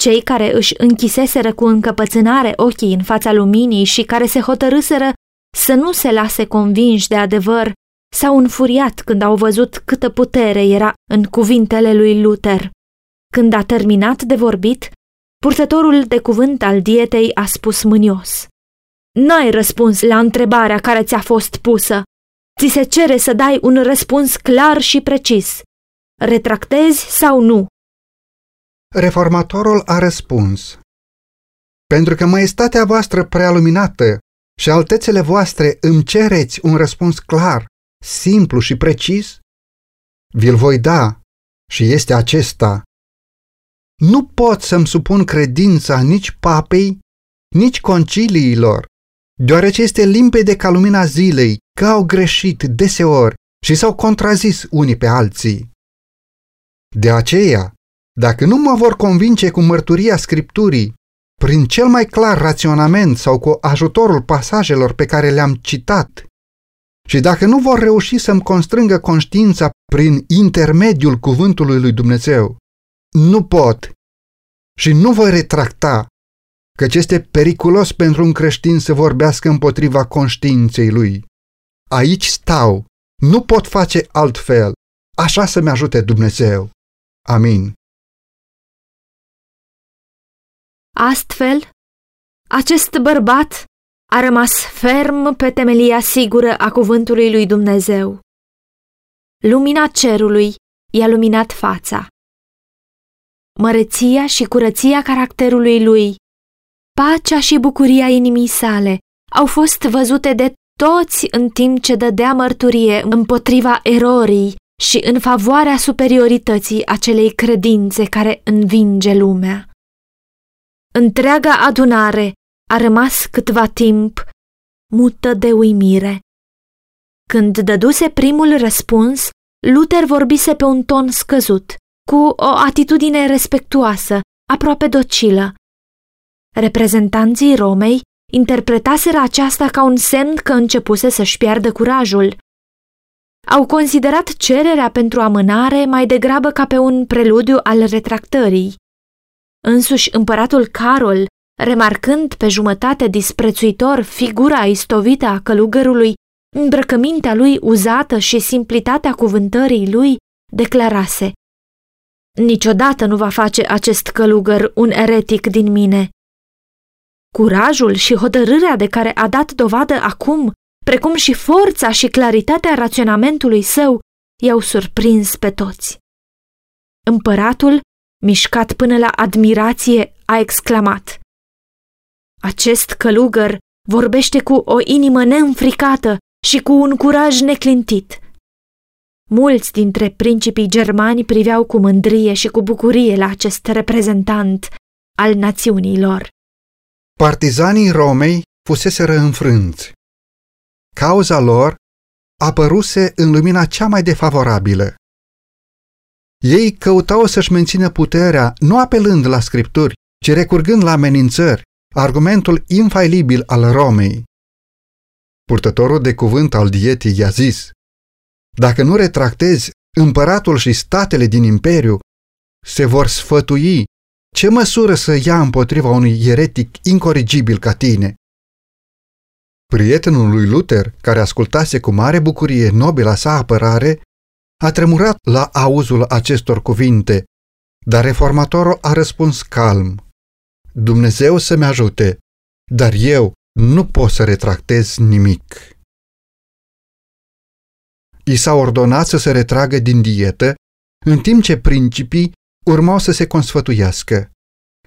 Cei care își închiseseră cu încăpățânare ochii în fața luminii și care se hotărâseră să nu se lase convinși de adevăr, s-au înfuriat când au văzut câtă putere era în cuvintele lui Luther. Când a terminat de vorbit, purtătorul de cuvânt al dietei a spus mânios. N-ai răspuns la întrebarea care ți-a fost pusă. Ți se cere să dai un răspuns clar și precis. Retractezi sau nu? Reformatorul a răspuns. Pentru că maestatea voastră prea luminată și altețele voastre îmi cereți un răspuns clar, simplu și precis, vi-l voi da și este acesta. Nu pot să-mi supun credința nici papei, nici conciliilor, deoarece este limpede ca lumina zilei că au greșit deseori și s-au contrazis unii pe alții. De aceea, dacă nu mă vor convinge cu mărturia Scripturii, prin cel mai clar raționament sau cu ajutorul pasajelor pe care le-am citat, și dacă nu vor reuși să-mi constrângă conștiința prin intermediul cuvântului lui Dumnezeu, nu pot și nu voi retracta, căci este periculos pentru un creștin să vorbească împotriva conștiinței lui. Aici stau, nu pot face altfel, așa să-mi ajute Dumnezeu. Amin. Astfel, acest bărbat a rămas ferm pe temelia sigură a cuvântului lui Dumnezeu. Lumina cerului i-a luminat fața. Măreția și curăția caracterului lui, pacea și bucuria inimii sale au fost văzute de toți în timp ce dădea mărturie împotriva erorii și în favoarea superiorității acelei credințe care învinge lumea. Întreaga adunare a rămas câtva timp mută de uimire. Când dăduse primul răspuns, Luther vorbise pe un ton scăzut, cu o atitudine respectuoasă, aproape docilă. Reprezentanții Romei interpretaseră aceasta ca un semn că începuse să-și piardă curajul. Au considerat cererea pentru amânare mai degrabă ca pe un preludiu al retractării. Însuși împăratul Carol, remarcând pe jumătate disprețuitor figura istovită a călugărului, îmbrăcămintea lui uzată și simplitatea cuvântării lui, declarase Niciodată nu va face acest călugăr un eretic din mine. Curajul și hotărârea de care a dat dovadă acum, precum și forța și claritatea raționamentului său, i-au surprins pe toți. Împăratul mișcat până la admirație, a exclamat. Acest călugăr vorbește cu o inimă neînfricată și cu un curaj neclintit. Mulți dintre principii germani priveau cu mândrie și cu bucurie la acest reprezentant al națiunii lor. Partizanii Romei fuseseră înfrânți. Cauza lor apăruse în lumina cea mai defavorabilă. Ei căutau să-și mențină puterea nu apelând la scripturi, ci recurgând la amenințări, argumentul infailibil al Romei. Purtătorul de cuvânt al dietii i-a zis, Dacă nu retractezi, împăratul și statele din imperiu se vor sfătui ce măsură să ia împotriva unui eretic incorrigibil ca tine. Prietenul lui Luther, care ascultase cu mare bucurie nobila sa apărare, a tremurat la auzul acestor cuvinte, dar reformatorul a răspuns calm. Dumnezeu să-mi ajute, dar eu nu pot să retractez nimic. I s-a ordonat să se retragă din dietă, în timp ce principii urmau să se consfătuiască.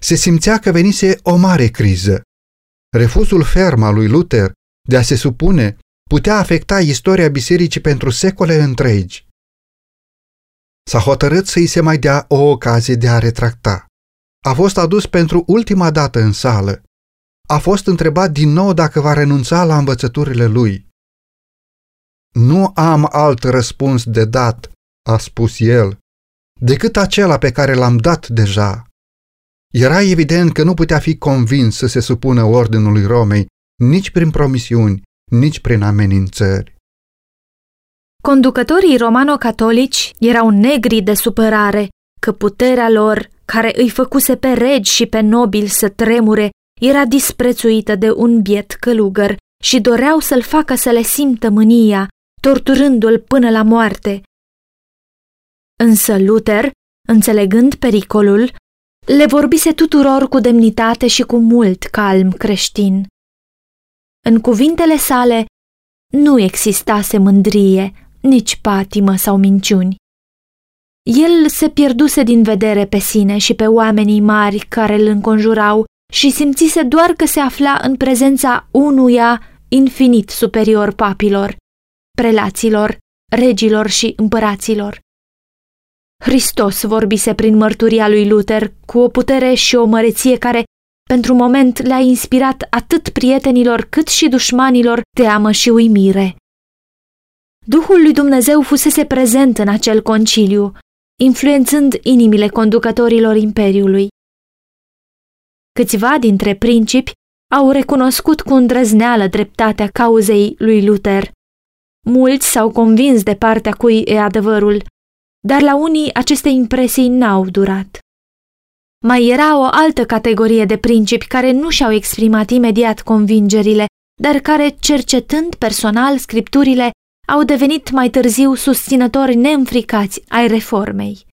Se simțea că venise o mare criză. Refuzul ferm al lui Luther de a se supune putea afecta istoria bisericii pentru secole întregi. S-a hotărât să-i se mai dea o ocazie de a retracta. A fost adus pentru ultima dată în sală. A fost întrebat din nou dacă va renunța la învățăturile lui. Nu am alt răspuns de dat, a spus el, decât acela pe care l-am dat deja. Era evident că nu putea fi convins să se supună ordinului Romei nici prin promisiuni, nici prin amenințări. Conducătorii romano-catolici erau negri de supărare că puterea lor, care îi făcuse pe regi și pe nobili să tremure, era disprețuită de un biet călugăr și doreau să-l facă să le simtă mânia, torturându-l până la moarte. Însă Luther, înțelegând pericolul, le vorbise tuturor cu demnitate și cu mult calm creștin. În cuvintele sale nu existase mândrie, nici patimă sau minciuni. El se pierduse din vedere pe sine și pe oamenii mari care îl înconjurau și simțise doar că se afla în prezența unuia infinit superior papilor, prelaților, regilor și împăraților. Hristos vorbise prin mărturia lui Luther cu o putere și o măreție care pentru moment le-a inspirat atât prietenilor cât și dușmanilor teamă și uimire. Duhul lui Dumnezeu fusese prezent în acel conciliu, influențând inimile conducătorilor imperiului. Câțiva dintre principi au recunoscut cu îndrăzneală dreptatea cauzei lui Luther. Mulți s-au convins de partea cui e adevărul, dar la unii aceste impresii n-au durat. Mai era o altă categorie de principi care nu și-au exprimat imediat convingerile, dar care, cercetând personal scripturile, au devenit mai târziu susținători neînfricați ai reformei.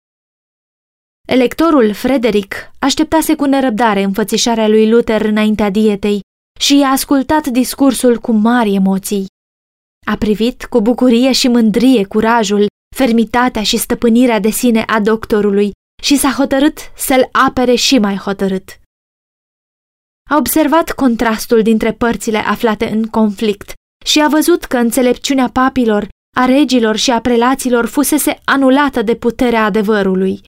Electorul Frederic așteptase cu nerăbdare înfățișarea lui Luther înaintea dietei și i-a ascultat discursul cu mari emoții. A privit cu bucurie și mândrie curajul, fermitatea și stăpânirea de sine a doctorului și s-a hotărât să-l apere și mai hotărât. A observat contrastul dintre părțile aflate în conflict și a văzut că înțelepciunea papilor, a regilor și a prelaților fusese anulată de puterea adevărului.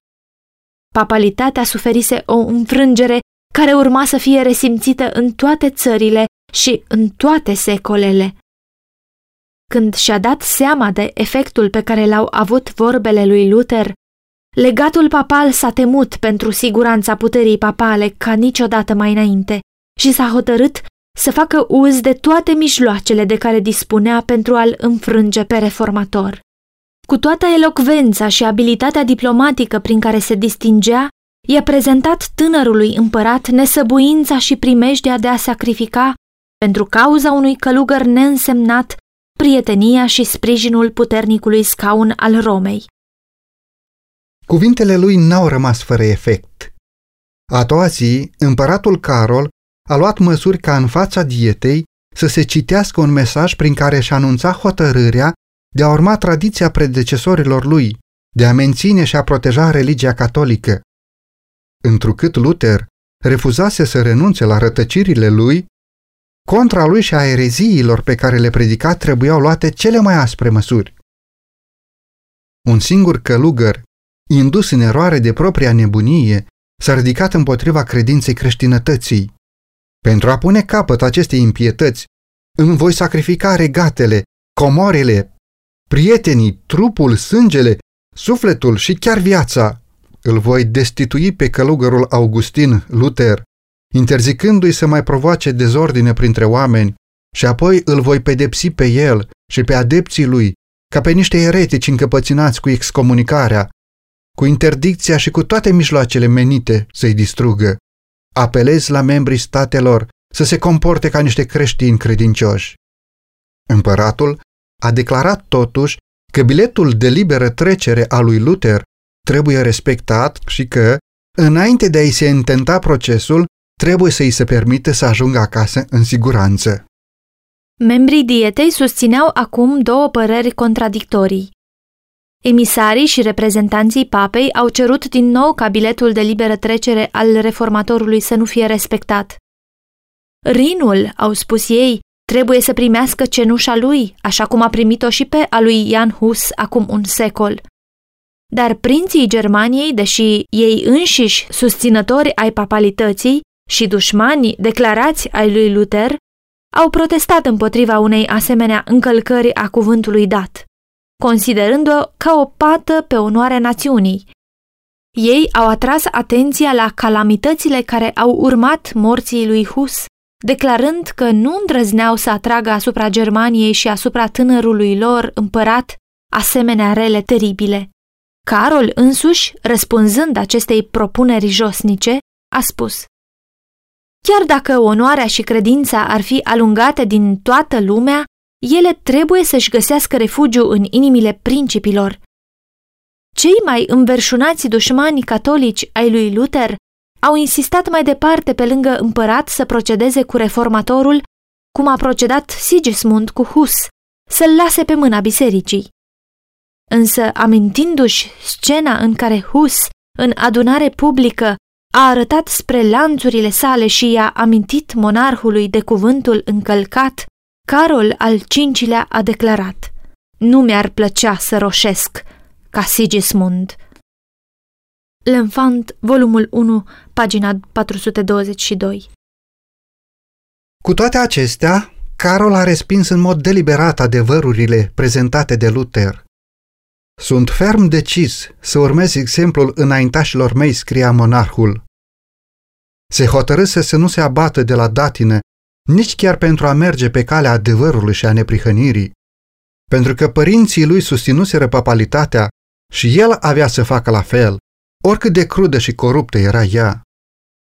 Papalitatea suferise o înfrângere care urma să fie resimțită în toate țările și în toate secolele. Când și-a dat seama de efectul pe care l-au avut vorbele lui Luther, legatul papal s-a temut pentru siguranța puterii papale ca niciodată mai înainte și s-a hotărât să facă uz de toate mijloacele de care dispunea pentru a-l înfrânge pe reformator. Cu toată elocvența și abilitatea diplomatică prin care se distingea, i-a prezentat tânărului împărat nesăbuința și primejdea de a sacrifica, pentru cauza unui călugăr neînsemnat, prietenia și sprijinul puternicului scaun al Romei. Cuvintele lui n-au rămas fără efect. A doua zi, împăratul Carol a luat măsuri ca în fața dietei să se citească un mesaj prin care își anunța hotărârea de a urma tradiția predecesorilor lui, de a menține și a proteja religia catolică. întrucât Luther refuzase să renunțe la rătăcirile lui, contra lui și a ereziilor pe care le predica trebuiau luate cele mai aspre măsuri. Un singur călugăr, indus în eroare de propria nebunie, s-a ridicat împotriva credinței creștinătății. Pentru a pune capăt acestei impietăți, îmi voi sacrifica regatele, comorele, prietenii, trupul, sângele, sufletul și chiar viața. Îl voi destitui pe călugărul Augustin Luther, interzicându-i să mai provoace dezordine printre oameni, și apoi îl voi pedepsi pe el și pe adepții lui, ca pe niște eretici încăpăținați cu excomunicarea, cu interdicția și cu toate mijloacele menite să-i distrugă. Apelez la membrii statelor să se comporte ca niște creștini credincioși. Împăratul a declarat totuși că biletul de liberă trecere a lui Luther trebuie respectat și că, înainte de a-i se intenta procesul, trebuie să-i se permite să ajungă acasă în siguranță. Membrii dietei susțineau acum două păreri contradictorii. Emisarii și reprezentanții papei au cerut din nou ca biletul de liberă trecere al reformatorului să nu fie respectat. Rinul, au spus ei, trebuie să primească cenușa lui, așa cum a primit-o și pe a lui Jan Hus acum un secol. Dar prinții Germaniei, deși ei înșiși susținători ai papalității și dușmanii declarați ai lui Luther, au protestat împotriva unei asemenea încălcări a cuvântului dat, considerând-o ca o pată pe onoarea națiunii. Ei au atras atenția la calamitățile care au urmat morții lui Hus declarând că nu îndrăzneau să atragă asupra Germaniei și asupra tânărului lor împărat asemenea rele teribile. Carol însuși, răspunzând acestei propuneri josnice, a spus Chiar dacă onoarea și credința ar fi alungate din toată lumea, ele trebuie să-și găsească refugiu în inimile principilor. Cei mai înverșunați dușmani catolici ai lui Luther au insistat mai departe pe lângă împărat să procedeze cu reformatorul cum a procedat Sigismund cu Hus, să-l lase pe mâna bisericii. Însă, amintindu-și scena în care Hus, în adunare publică, a arătat spre lanțurile sale și i-a amintit monarhului de cuvântul încălcat, Carol al cincilea a declarat Nu mi-ar plăcea să roșesc ca Sigismund. L'Enfant, volumul 1, pagina 422 Cu toate acestea, Carol a respins în mod deliberat adevărurile prezentate de Luther. Sunt ferm decis să urmez exemplul înaintașilor mei, scria monarhul. Se hotărâse să nu se abată de la datină, nici chiar pentru a merge pe calea adevărului și a neprihănirii, pentru că părinții lui susținuseră papalitatea și el avea să facă la fel oricât de crudă și coruptă era ea.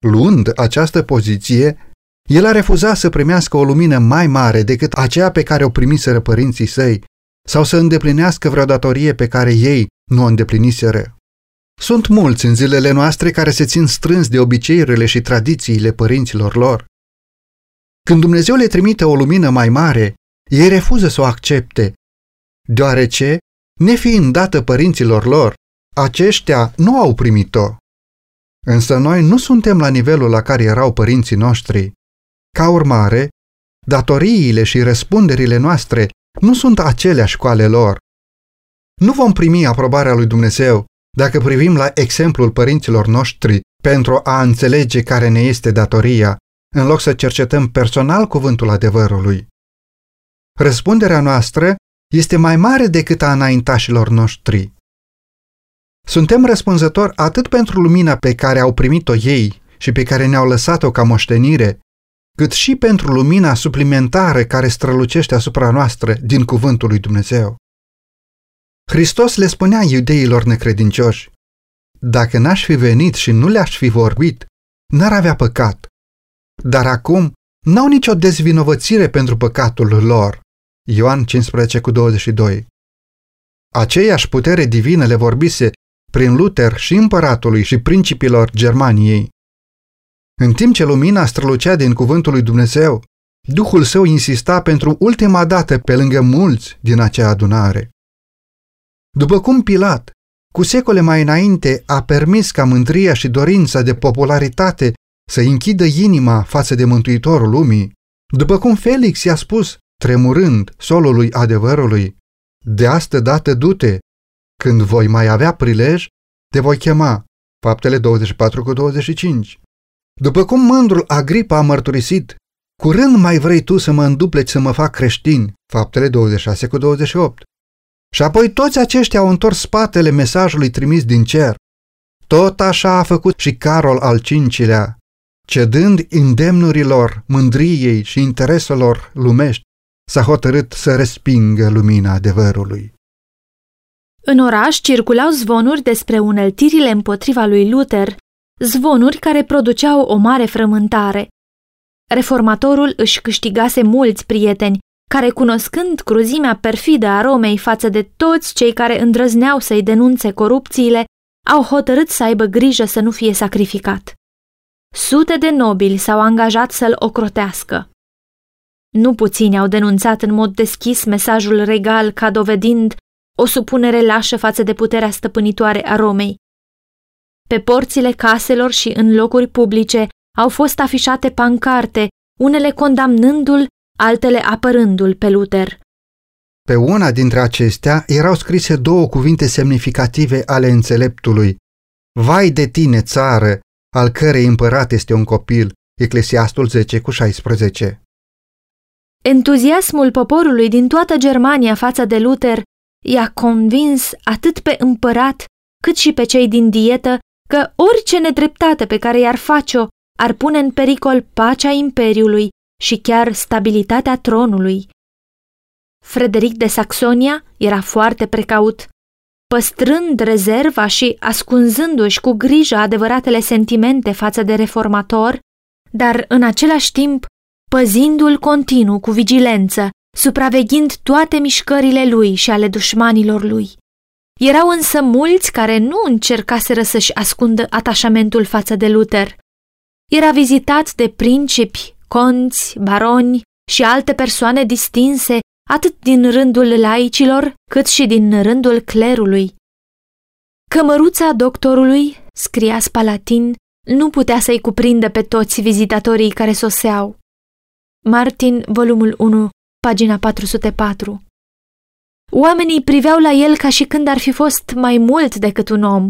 Luând această poziție, el a refuzat să primească o lumină mai mare decât aceea pe care o primiseră părinții săi, sau să îndeplinească vreo datorie pe care ei nu o îndepliniseră. Sunt mulți în zilele noastre care se țin strâns de obiceiurile și tradițiile părinților lor. Când Dumnezeu le trimite o lumină mai mare, ei refuză să o accepte, deoarece, nefiind dată părinților lor, aceștia nu au primit-o. Însă noi nu suntem la nivelul la care erau părinții noștri. Ca urmare, datoriile și răspunderile noastre nu sunt aceleași cu ale lor. Nu vom primi aprobarea lui Dumnezeu dacă privim la exemplul părinților noștri pentru a înțelege care ne este datoria, în loc să cercetăm personal cuvântul adevărului. Răspunderea noastră este mai mare decât a înaintașilor noștri. Suntem răspunzători atât pentru lumina pe care au primit-o ei și pe care ne-au lăsat-o ca moștenire, cât și pentru lumina suplimentară care strălucește asupra noastră din cuvântul lui Dumnezeu. Hristos le spunea iudeilor necredincioși, dacă n-aș fi venit și nu le-aș fi vorbit, n-ar avea păcat. Dar acum n-au nicio dezvinovățire pentru păcatul lor. Ioan 15 cu 22. Aceeași putere divină le vorbise prin Luther și împăratului și principilor Germaniei. În timp ce lumina strălucea din cuvântul lui Dumnezeu, Duhul său insista pentru ultima dată pe lângă mulți din acea adunare. După cum Pilat, cu secole mai înainte a permis ca mândria și dorința de popularitate să închidă inima față de Mântuitorul lumii, după cum Felix i-a spus, tremurând solului adevărului, de astă dată du-te, când voi mai avea prilej, te voi chema. Faptele 24 cu 25. După cum mândrul Agripa a mărturisit, curând mai vrei tu să mă îndupleci să mă fac creștin. Faptele 26 cu 28. Și apoi toți aceștia au întors spatele mesajului trimis din cer. Tot așa a făcut și Carol al cincilea, cedând îndemnurilor, mândriei și intereselor lumești, s-a hotărât să respingă lumina adevărului. În oraș circulau zvonuri despre uneltirile împotriva lui Luther, zvonuri care produceau o mare frământare. Reformatorul își câștigase mulți prieteni, care, cunoscând cruzimea perfidă a Romei față de toți cei care îndrăzneau să-i denunțe corupțiile, au hotărât să aibă grijă să nu fie sacrificat. Sute de nobili s-au angajat să-l ocrotească. Nu puțini au denunțat în mod deschis mesajul regal ca dovedind o supunere lașă față de puterea stăpânitoare a Romei. Pe porțile caselor și în locuri publice au fost afișate pancarte, unele condamnându-l, altele apărându-l pe Luther. Pe una dintre acestea erau scrise două cuvinte semnificative ale înțeleptului. Vai de tine, țară, al cărei împărat este un copil, Eclesiastul 10 cu 16. Entuziasmul poporului din toată Germania față de Luther i-a convins atât pe împărat cât și pe cei din dietă că orice nedreptate pe care i-ar face-o ar pune în pericol pacea imperiului și chiar stabilitatea tronului. Frederic de Saxonia era foarte precaut, păstrând rezerva și ascunzându-și cu grijă adevăratele sentimente față de reformator, dar în același timp păzindu-l continuu cu vigilență, supraveghind toate mișcările lui și ale dușmanilor lui. Erau însă mulți care nu încercaseră să-și ascundă atașamentul față de Luther. Era vizitat de principi, conți, baroni și alte persoane distinse, atât din rândul laicilor, cât și din rândul clerului. Cămăruța doctorului, scria Spalatin, nu putea să-i cuprindă pe toți vizitatorii care soseau. Martin, volumul 1, pagina 404 Oamenii priveau la el ca și când ar fi fost mai mult decât un om.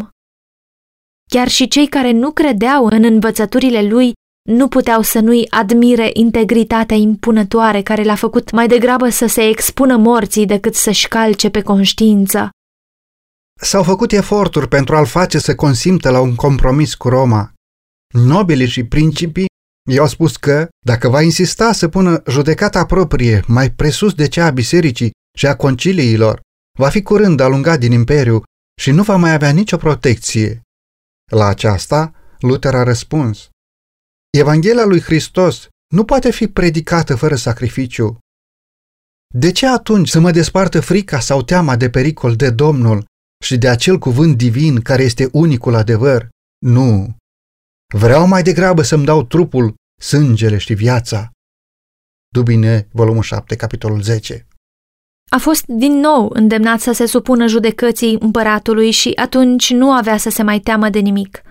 Chiar și cei care nu credeau în învățăturile lui nu puteau să nu-i admire integritatea impunătoare care l-a făcut mai degrabă să se expună morții decât să-și calce pe conștiință. S-au făcut eforturi pentru a-l face să consimtă la un compromis cu Roma. Nobilii și principii i-au spus că, dacă va insista să pună judecata proprie mai presus de cea a bisericii și a conciliilor, va fi curând alungat din imperiu și nu va mai avea nicio protecție. La aceasta, Luther a răspuns. Evanghelia lui Hristos nu poate fi predicată fără sacrificiu. De ce atunci să mă despartă frica sau teama de pericol de Domnul și de acel cuvânt divin care este unicul adevăr? Nu. Vreau mai degrabă să-mi dau trupul, sângele și viața. Dubine, volumul 7, capitolul 10. A fost din nou îndemnat să se supună judecății împăratului și atunci nu avea să se mai teamă de nimic.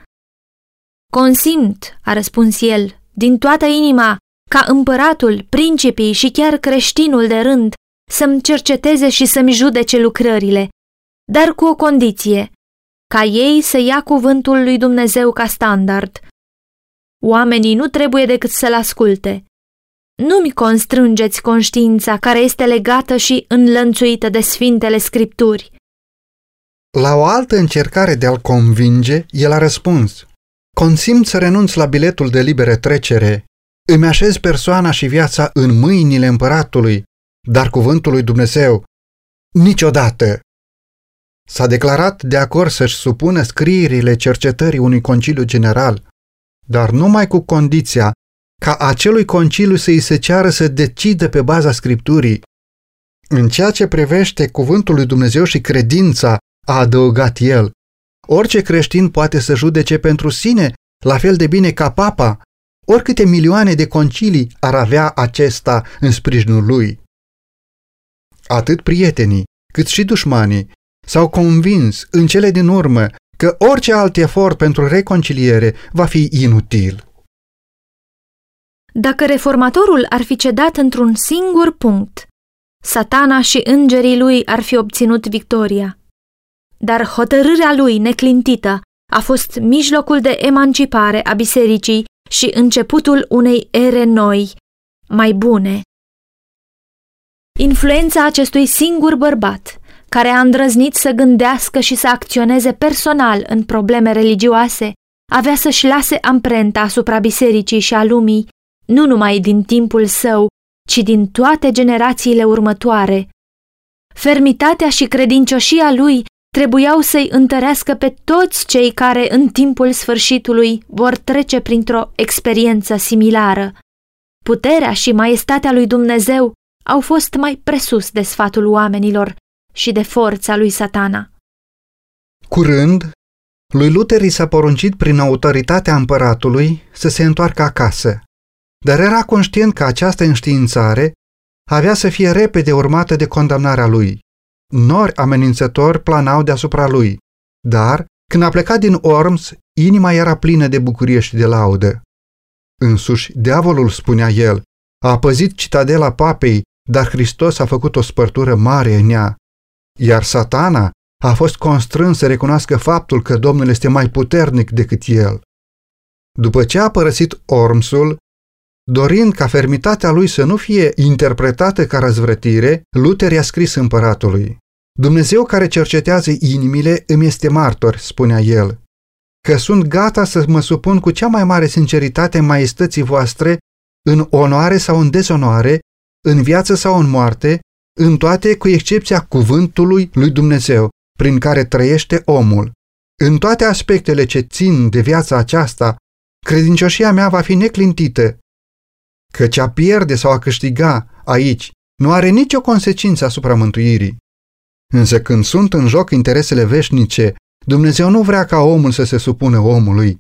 Consimt, a răspuns el, din toată inima, ca împăratul, principii și chiar creștinul de rând să-mi cerceteze și să-mi judece lucrările, dar cu o condiție, ca ei să ia cuvântul lui Dumnezeu ca standard. Oamenii nu trebuie decât să-l asculte. Nu-mi constrângeți conștiința care este legată și înlănțuită de Sfintele Scripturi. La o altă încercare de a-l convinge, el a răspuns, Consimt să renunț la biletul de libere trecere, îmi așez persoana și viața în mâinile împăratului, dar cuvântul lui Dumnezeu, niciodată. S-a declarat de acord să-și supună scrierile cercetării unui conciliu general, dar numai cu condiția ca acelui conciliu să-i se ceară să decidă pe baza Scripturii. În ceea ce privește cuvântul lui Dumnezeu și credința, a adăugat el, orice creștin poate să judece pentru sine, la fel de bine ca papa, oricâte milioane de concilii ar avea acesta în sprijinul lui. Atât prietenii, cât și dușmanii s-au convins în cele din urmă că orice alt efort pentru reconciliere va fi inutil. Dacă reformatorul ar fi cedat într-un singur punct, satana și îngerii lui ar fi obținut victoria. Dar hotărârea lui neclintită a fost mijlocul de emancipare a bisericii și începutul unei ere noi, mai bune. Influența acestui singur bărbat, care a îndrăznit să gândească și să acționeze personal în probleme religioase, avea să-și lase amprenta asupra bisericii și a lumii, nu numai din timpul său, ci din toate generațiile următoare. Fermitatea și credincioșia lui trebuiau să-i întărească pe toți cei care în timpul sfârșitului vor trece printr-o experiență similară. Puterea și maestatea lui Dumnezeu au fost mai presus de sfatul oamenilor și de forța lui satana. Curând, lui Luther i s-a poruncit prin autoritatea împăratului să se întoarcă acasă, dar era conștient că această înștiințare avea să fie repede urmată de condamnarea lui. Nori amenințători planau deasupra lui, dar, când a plecat din Orms, inima era plină de bucurie și de laudă. Însuși, diavolul, spunea el, a păzit citadela papei, dar Hristos a făcut o spărtură mare în ea. Iar satana a fost constrâns să recunoască faptul că Domnul este mai puternic decât el. După ce a părăsit Ormsul, dorind ca fermitatea lui să nu fie interpretată ca răzvrătire, Luther i-a scris împăratului. Dumnezeu care cercetează inimile îmi este martor, spunea el, că sunt gata să mă supun cu cea mai mare sinceritate maestății voastre în onoare sau în dezonoare, în viață sau în moarte, în toate cu excepția cuvântului lui Dumnezeu, prin care trăiește omul. În toate aspectele ce țin de viața aceasta, credincioșia mea va fi neclintită, căci a pierde sau a câștiga aici nu are nicio consecință asupra mântuirii. Însă când sunt în joc interesele veșnice, Dumnezeu nu vrea ca omul să se supună omului.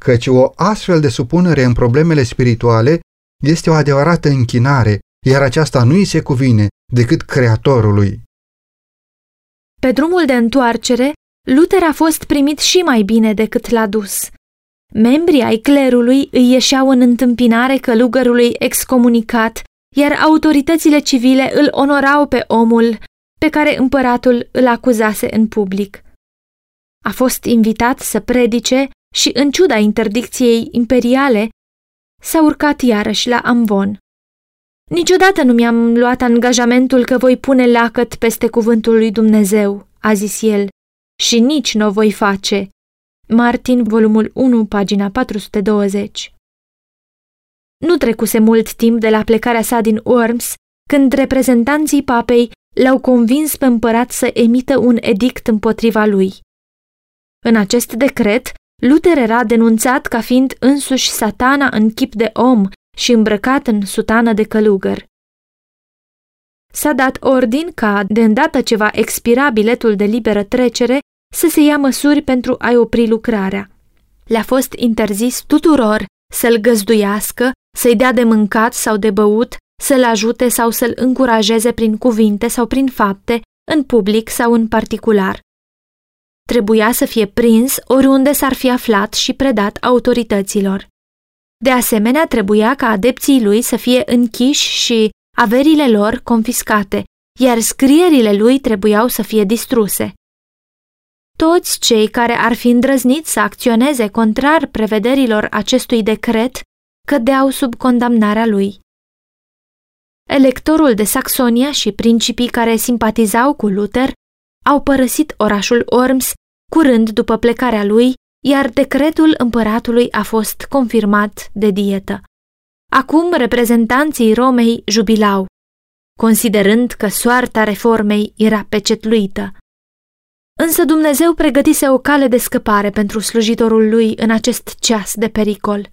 Căci o astfel de supunere în problemele spirituale este o adevărată închinare, iar aceasta nu îi se cuvine decât Creatorului. Pe drumul de întoarcere, Luther a fost primit și mai bine decât l-a dus. Membrii ai clerului îi ieșeau în întâmpinare călugărului excomunicat, iar autoritățile civile îl onorau pe omul pe care împăratul îl acuzase în public. A fost invitat să predice și, în ciuda interdicției imperiale, s-a urcat iarăși la Amvon. Niciodată nu mi-am luat angajamentul că voi pune lacăt peste cuvântul lui Dumnezeu, a zis el, și nici nu o voi face. Martin, volumul 1, pagina 420 Nu trecuse mult timp de la plecarea sa din Worms, când reprezentanții papei l-au convins pe împărat să emită un edict împotriva lui. În acest decret, Luther era denunțat ca fiind însuși satana în chip de om și îmbrăcat în sutană de călugăr. S-a dat ordin ca, de îndată ce va expira biletul de liberă trecere, să se ia măsuri pentru a-i opri lucrarea. Le-a fost interzis tuturor să-l găzduiască, să-i dea de mâncat sau de băut, să-l ajute sau să-l încurajeze prin cuvinte sau prin fapte, în public sau în particular. Trebuia să fie prins oriunde s-ar fi aflat și predat autorităților. De asemenea, trebuia ca adepții lui să fie închiși și averile lor confiscate, iar scrierile lui trebuiau să fie distruse. Toți cei care ar fi îndrăznit să acționeze contrar prevederilor acestui decret cădeau sub condamnarea lui. Electorul de Saxonia și principii care simpatizau cu Luther au părăsit orașul Orms curând după plecarea lui, iar decretul împăratului a fost confirmat de dietă. Acum reprezentanții Romei jubilau, considerând că soarta reformei era pecetluită. Însă Dumnezeu pregătise o cale de scăpare pentru slujitorul lui în acest ceas de pericol.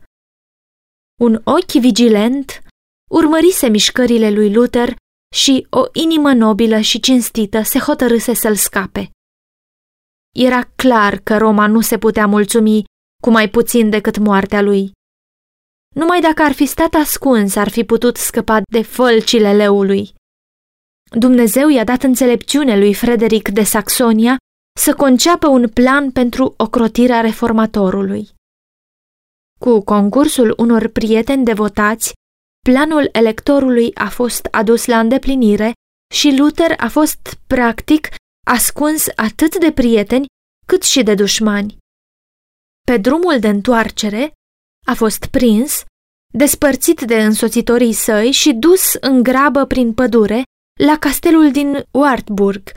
Un ochi vigilent urmărise mișcările lui Luther și o inimă nobilă și cinstită se hotărâse să-l scape. Era clar că Roma nu se putea mulțumi cu mai puțin decât moartea lui. Numai dacă ar fi stat ascuns, ar fi putut scăpa de fălcile leului. Dumnezeu i-a dat înțelepciune lui Frederic de Saxonia să conceapă un plan pentru ocrotirea reformatorului. Cu concursul unor prieteni devotați, planul electorului a fost adus la îndeplinire și Luther a fost, practic, ascuns atât de prieteni cât și de dușmani. Pe drumul de întoarcere, a fost prins, despărțit de însoțitorii săi și dus în grabă prin pădure la castelul din Wartburg,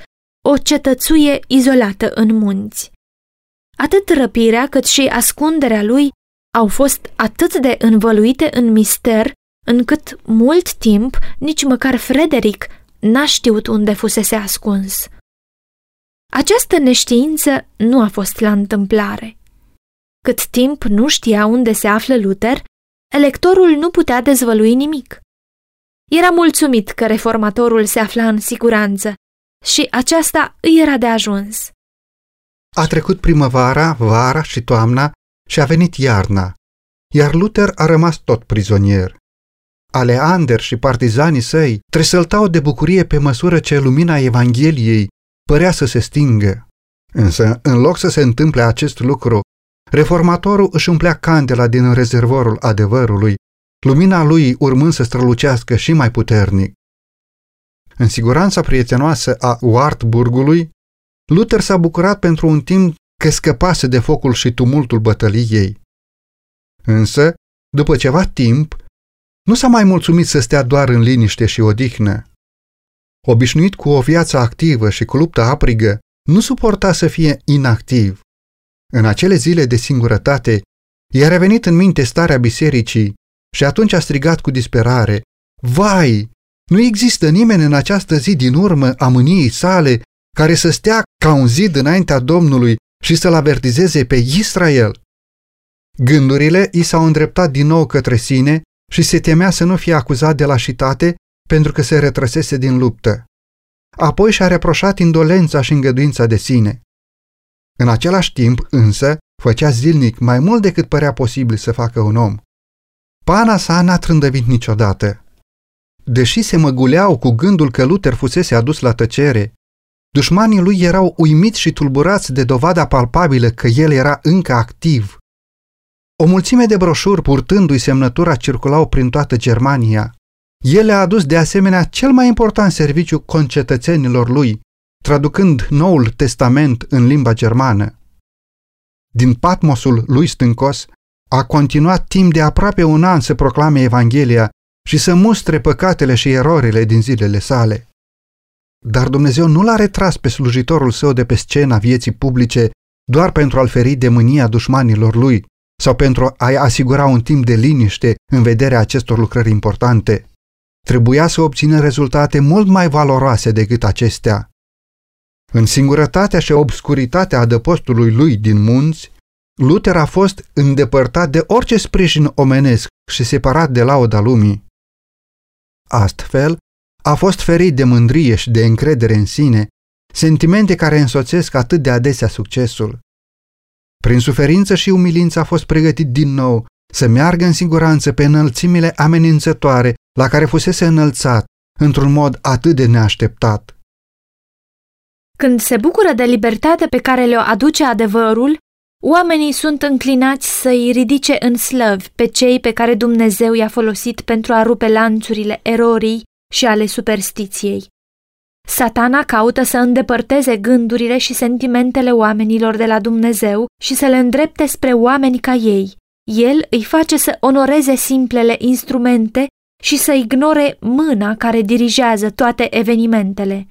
o cetățuie izolată în munți. Atât răpirea cât și ascunderea lui au fost atât de învăluite în mister, încât mult timp nici măcar Frederic n-a știut unde fusese ascuns. Această neștiință nu a fost la întâmplare. Cât timp nu știa unde se află Luther, electorul nu putea dezvălui nimic. Era mulțumit că reformatorul se afla în siguranță și aceasta îi era de ajuns. A trecut primăvara, vara și toamna și a venit iarna, iar Luther a rămas tot prizonier. Aleander și partizanii săi tresăltau de bucurie pe măsură ce lumina Evangheliei părea să se stingă. Însă, în loc să se întâmple acest lucru, reformatorul își umplea candela din rezervorul adevărului, lumina lui urmând să strălucească și mai puternic. În siguranța prietenoasă a Wartburgului, Luther s-a bucurat pentru un timp că scăpase de focul și tumultul bătăliei. Însă, după ceva timp, nu s-a mai mulțumit să stea doar în liniște și odihnă. Obișnuit cu o viață activă și cu luptă aprigă, nu suporta să fie inactiv. În acele zile de singurătate, i-a revenit în minte starea bisericii și atunci a strigat cu disperare, Vai, nu există nimeni în această zi din urmă a mâniei sale care să stea ca un zid înaintea Domnului și să-l avertizeze pe Israel. Gândurile i s-au îndreptat din nou către sine și se temea să nu fie acuzat de lașitate pentru că se retrăsese din luptă. Apoi și-a reproșat indolența și îngăduința de sine. În același timp, însă, făcea zilnic mai mult decât părea posibil să facă un om. Pana sa n-a trândăvit niciodată. Deși se măguleau cu gândul că Luther fusese adus la tăcere, dușmanii lui erau uimiți și tulburați de dovada palpabilă că el era încă activ. O mulțime de broșuri purtându-i semnătura circulau prin toată Germania. El a adus de asemenea cel mai important serviciu concetățenilor lui, traducând Noul Testament în limba germană. Din Patmosul lui stâncos, a continuat timp de aproape un an să proclame Evanghelia și să mustre păcatele și erorile din zilele sale. Dar Dumnezeu nu l-a retras pe slujitorul său de pe scena vieții publice doar pentru a-l feri de mânia dușmanilor lui sau pentru a-i asigura un timp de liniște în vederea acestor lucrări importante. Trebuia să obțină rezultate mult mai valoroase decât acestea. În singurătatea și obscuritatea adăpostului lui din munți, Luther a fost îndepărtat de orice sprijin omenesc și separat de lauda lumii. Astfel, a fost ferit de mândrie și de încredere în sine, sentimente care însoțesc atât de adesea succesul. Prin suferință și umilință a fost pregătit din nou să meargă în siguranță pe înălțimile amenințătoare la care fusese înălțat, într-un mod atât de neașteptat. Când se bucură de libertate pe care le-o aduce adevărul, oamenii sunt înclinați să îi ridice în slăvi pe cei pe care Dumnezeu i-a folosit pentru a rupe lanțurile erorii și ale superstiției. Satana caută să îndepărteze gândurile și sentimentele oamenilor de la Dumnezeu și să le îndrepte spre oameni ca ei. El îi face să onoreze simplele instrumente și să ignore mâna care dirigează toate evenimentele.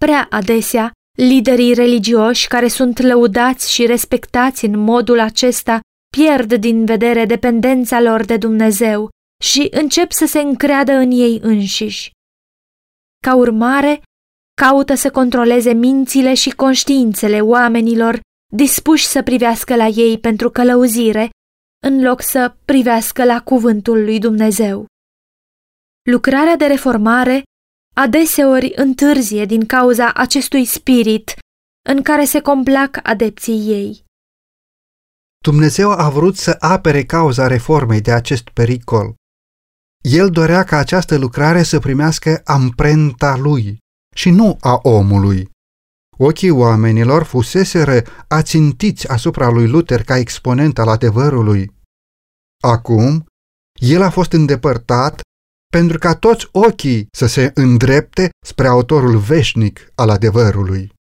Prea adesea, liderii religioși care sunt lăudați și respectați în modul acesta pierd din vedere dependența lor de Dumnezeu și încep să se încreadă în ei înșiși. Ca urmare, caută să controleze mințile și conștiințele oamenilor dispuși să privească la ei pentru călăuzire, în loc să privească la cuvântul lui Dumnezeu. Lucrarea de reformare adeseori întârzie din cauza acestui spirit în care se complac adepții ei. Dumnezeu a vrut să apere cauza reformei de acest pericol. El dorea ca această lucrare să primească amprenta lui și nu a omului. Ochii oamenilor fuseseră ațintiți asupra lui Luther ca exponent al adevărului. Acum, el a fost îndepărtat pentru ca toți ochii să se îndrepte spre autorul veșnic al adevărului.